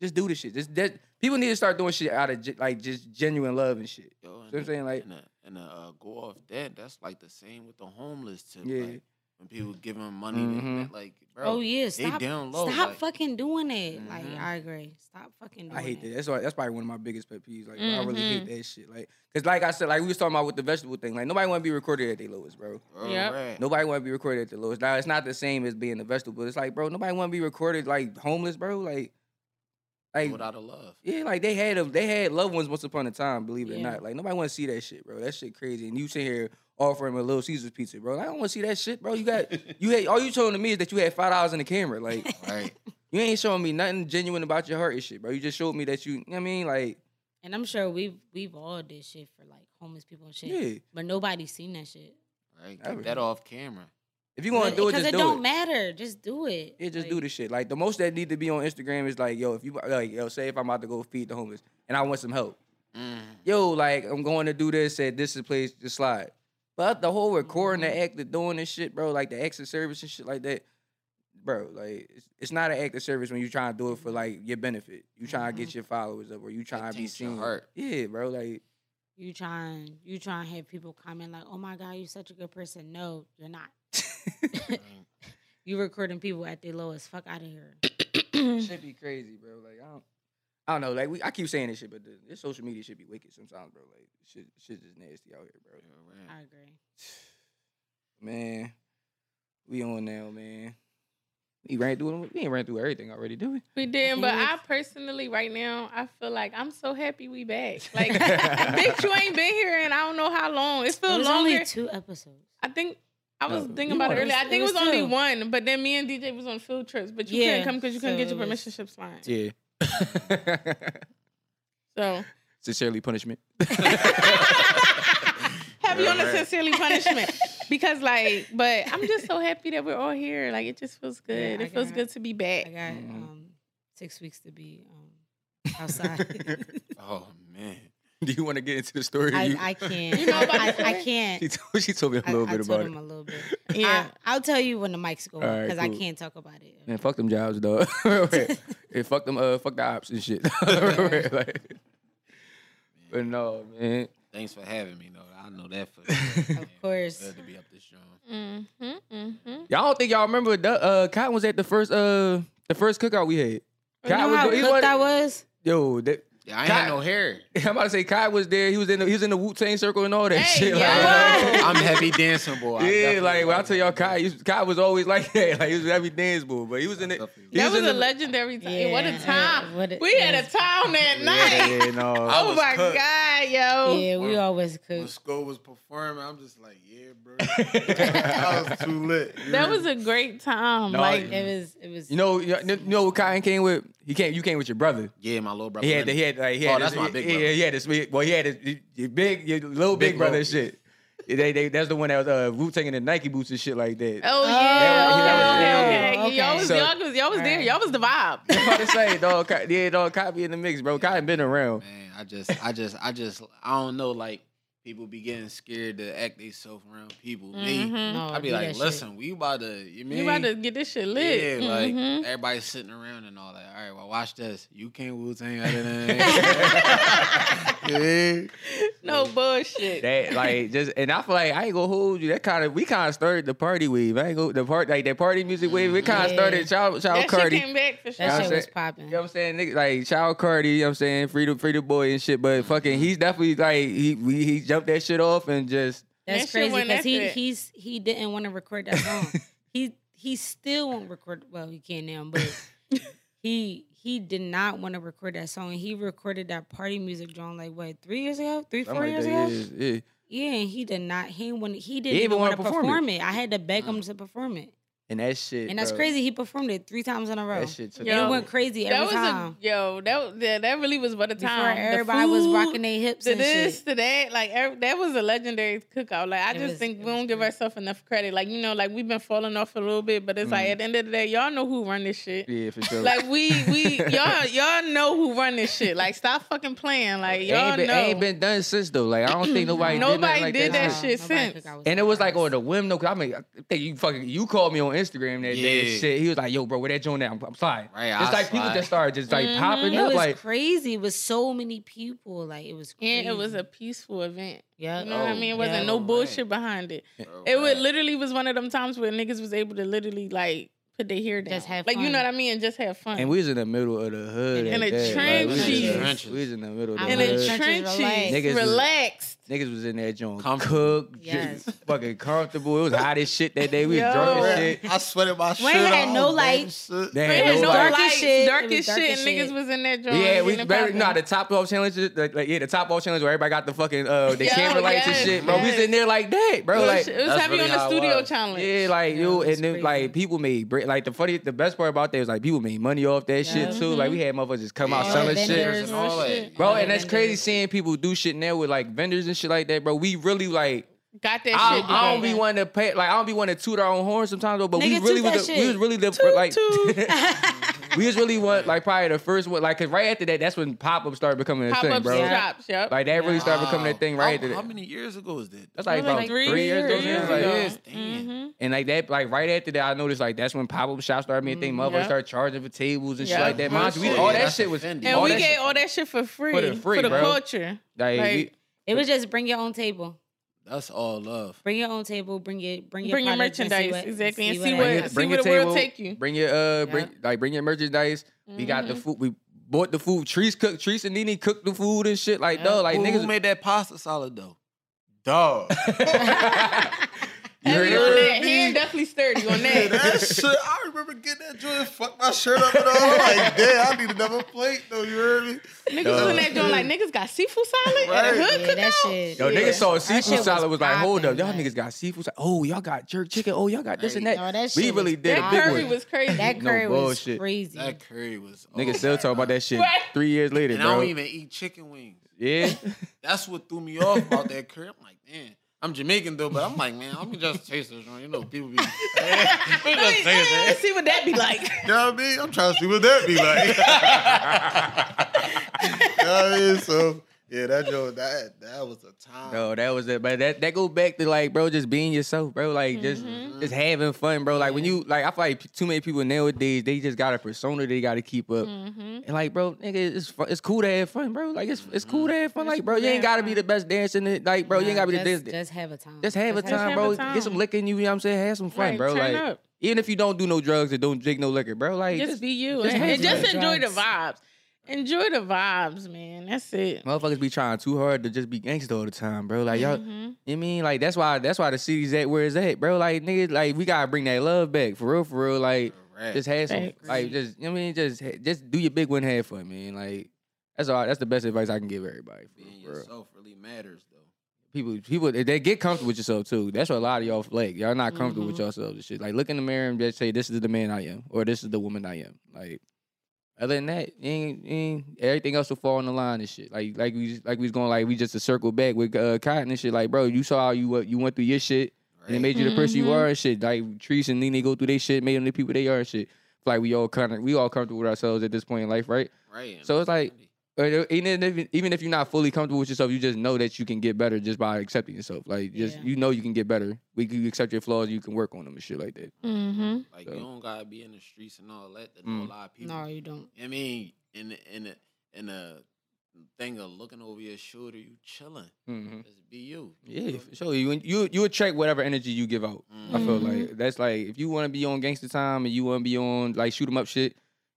just do the shit. Just that people need to start doing shit out of like just genuine love and shit. Yo, and what I'm saying? Like- and, the, uh, go off that. That's like the same with the homeless tip. Yeah. Like, when people give them money, Mhm. they, like bro, oh yeah, they stop. down low. stop like, fucking doing it. Like Mhm. I agree. Stop fucking doing it. I hate it. that. That's why. That's probably one of my biggest pet peeves. Like, bro, I really hate Mhm. that shit. Like, cause like I said, like we was talking about with the vegetable thing. Like, nobody want to be recorded at their lowest, bro. bro, Yep. right. Nobody want to be recorded at the lowest. Now, it's not the same as being a vegetable. It's like, bro, nobody want to be recorded like homeless, bro. Like, like without a love. yeah, like they had a, they had loved ones once upon a time. Believe it or not, like nobody want to see that shit, bro. That shit crazy. And you sit here offering a Little Caesars pizza, bro. I don't want to see that shit, bro. You got you had all you told to me is that you had five dollars in the camera. Like Right. you ain't showing me nothing genuine about your heart and shit, bro. You just showed me that you, you know what I mean, like And I'm sure we've we've all did shit for like homeless people and shit. yeah. But nobody's seen that shit. Right. Ever. Keep that off camera. If you want to do it, because just it do it. Because it don't matter. Just do it. Yeah, just Like, do the shit. Like the most that need to be on Instagram is like, yo, if you like, yo, say if I'm about to go feed the homeless and I want some help, Mm. yo, like I'm going to do this at this is the place to slide. But the whole recording Mm-hmm. the act of doing this shit, bro, like the exit service and shit like that, bro, like it's, it's not an act of service when you trying to do it for like your benefit. You trying to Mm-hmm. get your followers up or you trying to be seen. heart. Yeah, bro, like You trying you trying to have people comment like, "Oh my god, you're such a good person." No, you're not. Right. You recording people at their lowest. Fuck out of here. should be crazy, bro. Like I don't. I don't know, like we, I keep saying this shit, but the, this social media should be wicked sometimes, bro. Like shit, shit just nasty out here, bro. Yeah, right. I agree. Man, we on now, man. We ran through. We ain't ran through everything already, do we? We did, but Yeah. I personally, right now, I feel like I'm so happy we back. Like, bitch, you ain't been here and I don't know how long. It It feels was longer. only two episodes. I think I was No, thinking about it earlier. I think it was was, only two. one, but then me and DJ was on field trips, but you Yeah, couldn't come because you couldn't so get your it was- permission slips signed. Yeah. So Sincerely, punishment. have you on a sincerely punishment because like, but I'm just so happy that we're all here. Like it just feels good. I it feels got- good to be back. I back. got Mhm. um six weeks to be um outside. Oh man. Do you want to get into the story? I, You- I can't. You know I, I can't. she, told, she told me a little I bit told about him it. a little bit. Yeah. I, will tell you when the mics go All right, because I cool. can't talk about it. Man, fuck them jobs, dog. yeah, fuck them. Uh, fuck the ops and shit. Like, but no, man. Thanks for having me, though. I know that for sure. Of course. Glad to be up this strong. Mm-hmm, mm-hmm. Y'all don't think y'all remember? The, uh, Cotton was at the first uh the first cookout we had. You Kai know was how the- he cooked was- I was? Yo, that, Yeah, I ain't God. had no hair. I'm about to say Kai was there. He was in the, he was in the Wu Tang circle and all that Hey, shit. yeah. Like, I'm heavy dancing boy. I yeah, like when I was. tell y'all, Kai, he was- Kai was always like that. Like he was every dance boy, but he was in it. That was in a the- legendary time. what a Yeah, time. what a- we had a time that night. Yeah, yeah, no. Oh my cooked. god, yo. Yeah, we When- always When cook. Sko was performing, I'm just like, yeah, bro. I was too lit. That heard was a great time. No, like It was. It was. You know, you know, you know what Kai came with? He came. You came with your brother. yeah, my little brother. He had, the, he had, like, he Oh, had that's my big brother. he had this. Well, he had his, your big, your little big, Big brother bro. and shit. They, they, that's the one that was uh, Wu Tang the Nike boots and shit like that. Oh Oh, yeah, yeah, okay, yeah, okay, okay. Y'all was, So- y'all was, y'all was there. Y'all was the vibe. I'm about to say, dog, yeah, dog, Kai be in the mix, bro. Kai been around. Man, I just, I just, I just, I don't know. Like people be getting scared to act themselves around people. Me, Mhm. No, I be like, that shit. listen, we about to, you mean? You about to get this shit lit. Yeah, like Mhm. everybody's sitting around and all that. All right, well, watch this. You can't Wu Tang other than. yeah. no bullshit. That like just, and I feel like I ain't gonna hold you. That kind of we kind of started the party wave. I ain't go the part like that party music wave. We kind of Yeah. started child child that Cardi. shit came back for sure. That shit was popping. You know what I'm saying? Nigga, like Child Cardi, you know what I'm saying? Freedom, freedom boy and shit. But fucking he's definitely like he we, he jumped that shit off and just That That's shit crazy because he after it. he's he didn't want to record that song. he he still won't record. Well, he can now, but he he did not want to record that song. He recorded that party music joint like what three years ago, three four something years like ago. Yeah, yeah. Yeah, and he did not. He wanted. He didn't even even want to perform perform, it. it. I had to beg him uh-huh. to perform it, And that shit. and that's bro, crazy. He performed it three times in a row. That shit took Yo, it went crazy that every was time. a yo. That was- yeah, that really was what a Before time. The everybody was rocking their hips to and this shit. to that. Like every, that was a legendary cookout. Like I It just was- think we don't give ourselves enough credit. Like you know, like we've been falling off a little bit, but it's like Mm. at the end of the day, y'all know who run this shit. Yeah, for sure. Like we we y'all y'all know who run this shit. Like stop fucking playing. Like y'all ain't been, know. ain't been done since though. Like I don't think nobody Nobody nothing like did that. that shit Nobody since. think I was And it was like surprised. on the whim though. 'cause I mean, I think you fucking you called me on Instagram that day. and Yeah. Shit, he was like, "Yo, bro, where that joint at? I'm, I'm sorry." Right, It's I like people slide. just started just like mm-hmm. popping It up, was like crazy with so many people. Like it was crazy. And it was a peaceful event. yeah. You know what I Oh, mean? It wasn't yeah. no Right. bullshit behind it. Bro, It would right. literally was one of them times where niggas was able to literally like put their hair down. Just have like you know what I mean? Just have fun. And we was in the middle of the hood. In at the that. we, trenches. was, Trenches. we was in the middle of the I'm in the trenches, trenches, relax. Niggas was- relaxed. Niggas was in that joint Comfortable. cook, Yes. fucking comfortable. It was hot as shit that day. We was drunk as shit. I sweated my shit. We ain't had no man, lights. shit. Had no no lights. dark as lights, shit. dark as shit. And Niggas was in that joint. Yeah, we very no the top off challenges, like, like, yeah, the top off challenge where everybody got the fucking uh the Yo, camera lights yes, and shit, bro. We was in there like that, bro. Like it was That's heavy on the studio was. challenge. Yeah, like you and then like people made Like the funny, the best part about that was like people made money off that shit Yeah. too. Like we mm-hmm. had motherfuckers just come out selling shit, and all that. shit. bro. And that's crazy seeing people do shit now with like vendors and shit like that, bro. We really like. Got that I, shit. I don't be together. wanting to pay, like I don't be wanting to toot our own horn sometimes though. But we really was, that the, we was really the Toot, like. toot. we was really one like probably the first one, like cause right after that, that's when pop up started becoming a Pop thing, up bro. shops. Yep. Like that really started becoming that thing right how, after that. How many years ago is that? That's like It was about three, years ago. three now, years like, ago. Yes, damn. Mhm. And like that, like right after that, I noticed like that's when pop up shops started being a thing. Motherfuckers Yep. started charging for tables and shit like that. Mind you, we, all that shit was. And we that get all that shit for free. For the free, the bro. culture. like, like, we- It was just bring your own table. That's all love. Bring your own table. Bring your bring your Bring your products and merchandise, what- exactly, and see bring what- your, happens. see bring where your the world table, take you. Bring your uh, bring Yeah. like bring your merchandise. We got the Mhm. food. We bought the food. Trees cooked. Trees and Nene cooked the food and shit like Yeah. dog. Like who, niggas. who made that pasta salad though? Dog. you heard it on that. Hand definitely sturdy on that. that shit. I remember getting that joint, fuck my shirt up and all. I'm like, damn, I need another plate though. You heard me? Niggas was in that joint like niggas got seafood salad and Right. a hood Yeah, that cookout. shit. Yo, Yeah. niggas saw That seafood shit was salad was like, hold up, y'all like- niggas got seafood. salad. Oh, y'all got jerk chicken. Oh, y'all got this and that. No, that we really was did a That big curry one. was crazy. That No curry was crazy. That curry was. Niggas still my talking about that shit Right. three years later, And I bro. don't even eat chicken wings. Yeah. That's what threw me off about that curry. I'm like, damn. I'm Jamaican though, but I'm like, man, me just taste this. You know, people be. Let just taste it. see what that be like. You know what I mean? I'm trying to see what that be like. you know what I mean? So yeah, that joint, that that was a time. Bro, that was it. But that that go back to like, bro, just being yourself, bro. Like just Mm-hmm. just having fun, bro. Like when you like, I feel like too many people nowadays they just got a persona they got to keep up. Mm-hmm. And like, bro, nigga, it's fun, it's cool to have fun, bro. Like it's it's cool to have fun. Mm-hmm. Like, bro, you ain't gotta be the best dancer in it. Like, bro, you ain't gotta be the just, dance. just have a time. Just have a time, have bro. a time. Get some liquor in you. You know what I'm saying? Have some fun, Right, bro. turn like up. even if you don't do no drugs and don't drink no liquor, bro. Like Just just, be you just and, and just fun. enjoy the vibes. Enjoy the vibes, man. That's it. motherfuckers be trying too hard to just be gangster all the time, bro. Like y'all, Mhm. you know what I mean? Like that's why that's why the city's at where it's at, bro. Like nigga, like we gotta bring that love back for real, for real. Like Right. just have some, Facts. like just you know what I mean, just just do your big one, have fun, man. Like that's all. That's the best advice I can give everybody. For, Being for real. yourself really matters though. People, people, they get comfortable with yourself too. That's what a lot of y'all like. Y'all not comfortable with Mm-hmm. yourselves and shit. Like look in the mirror and just say, "This is the man I am," or "This is the woman I am." Like other than that, you ain't, you ain't, everything else will fall in the line and shit. Like like we like we was going like we just to circle back with uh, Cotton and shit. Like bro, you saw how you what you went through your shit and it made you the person you are and shit. Like Trees and Nene go through their shit, made them the people they are and shit. Like we all kind of we all comfortable with ourselves at this point in life, right? Right. So it's like- Or even if even if you're not fully comfortable with yourself, you just know that you can get better just by accepting yourself. Like just Yeah. you know you can get better. We can accept your flaws, you can work on them and shit like that. Mm-hmm. like so- you don't gotta be in the streets and all that to know Mm. a lot of people. No, you don't. I mean, in the, in the, in a thing of looking over your shoulder, you chilling. Mm-hmm. Just be you. Yeah, for sure. You you you attract whatever energy you give out. I feel like that's like if you want to be on gangster time and you want to be on like shoot 'em up shit,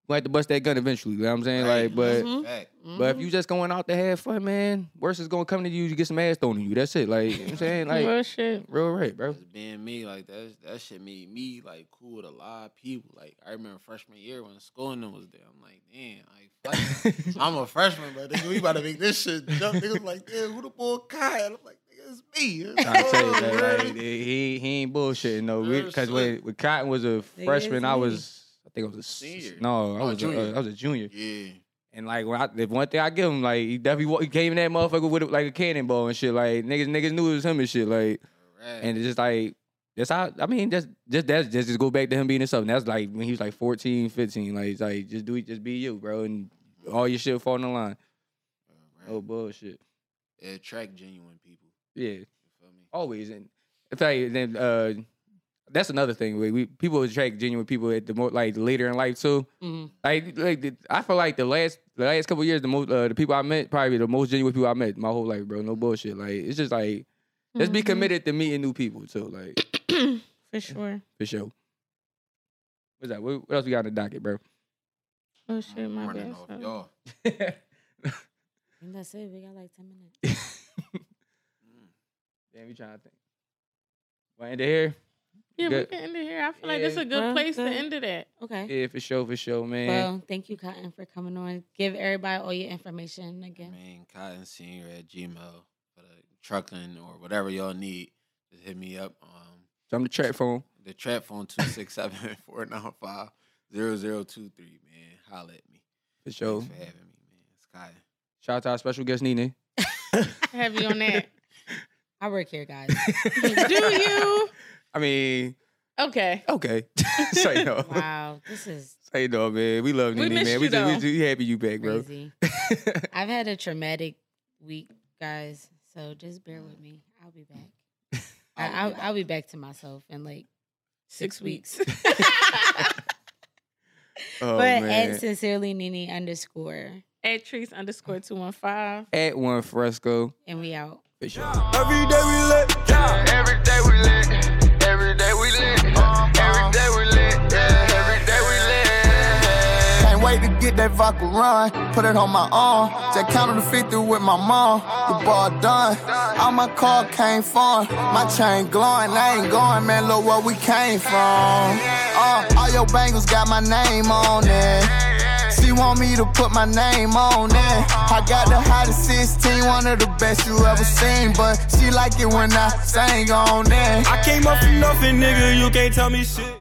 you have to bust that gun eventually. You know what I'm saying? Right. Like, but Mhm. Fact. but if you just going out to have fun, man, worst is gonna come to you. You get some ass thrown at you. That's it. Like you know what I'm saying, like Real shit. real right, bro. Just being me, like that, that shit made me like cool with a lot of people. Like I remember freshman year when school and them was there. I'm like, damn, like fuck. I'm a freshman, but nigga, we about to make this shit jump. Niggas like, damn, who the boy Kai? And I'm like, it's me. It's I tell you, that, like, he he ain't bullshitting no. Because when, when Cotton was a freshman, I was I think I was a Senior. No, I Oh, was a, junior. uh, I was a junior. yeah. And like when I, if one thing I give him, like he definitely he came in that motherfucker with like a cannonball and shit. Like niggas niggas knew it was him and shit. Like Right. and it's just like that's how I mean just just that's just just go back to him being himself. And that's like when he was like 14, 15. Like it's like just do it, just be you, bro, and all your shit fall in the line. right. Oh bullshit. It attract genuine people. Yeah. You feel me? always and in fact then uh that's another thing. We, we people attract genuine people at the more like later in life too. Mhm. Like like the, I feel like the last the last couple years the most uh, the people I met probably the most genuine people I met my whole life, bro. No bullshit. Like it's just like let's be Mhm. committed to meeting new people too. Like For sure. for sure. What's that? What, what else we got in the docket, bro? Oh shit, I'm my running bad. off y'all. And that's it. We got like ten minutes. Damn, we trying to think. Want to end it here? Yeah, Good. we can end it here. I feel like it's Yeah. a good Well, place good. to end it at. Okay. Yeah, for sure, for sure, man. Well, thank you, Cotton, for coming on. Give everybody all your information again. Man, Cotton Senior at Gmail for the trucking or whatever y'all need. Just hit me up. Um, Jump the trap phone. the trap phone 267-495-0023, man. Holla at me. For sure. Thanks for having me, man. It's Cotton. Shout out to our special guest, Nene. Heavy on that. I work here, guys. Do you? I mean, Okay. okay. Say no. wow, this is Say no, man. We love We Nene, man. you, We, just, we, though. we happy you back, bro. I've had a traumatic week, guys. So just bear with me. I'll be back. I, I'll, I'll be back to myself in like six, weeks. oh, but man. at sincerely Nene underscore, At Trees underscore two one five. At one fresco. and we out. For sure. Every day we lit. Yeah. Every day Can't wait to get that vodka run. Put it on my arm. Just counted the 50 with my mom. The ball done. All my car came from. My chain glowing. I ain't going, man. Look where we came from. Uh, all your bangles got my name on it. She want me to put my name on it. I got the hottest 16, one of the best you ever seen. But she like it when I sing on it. I came up from nothing, nigga. You can't tell me shit.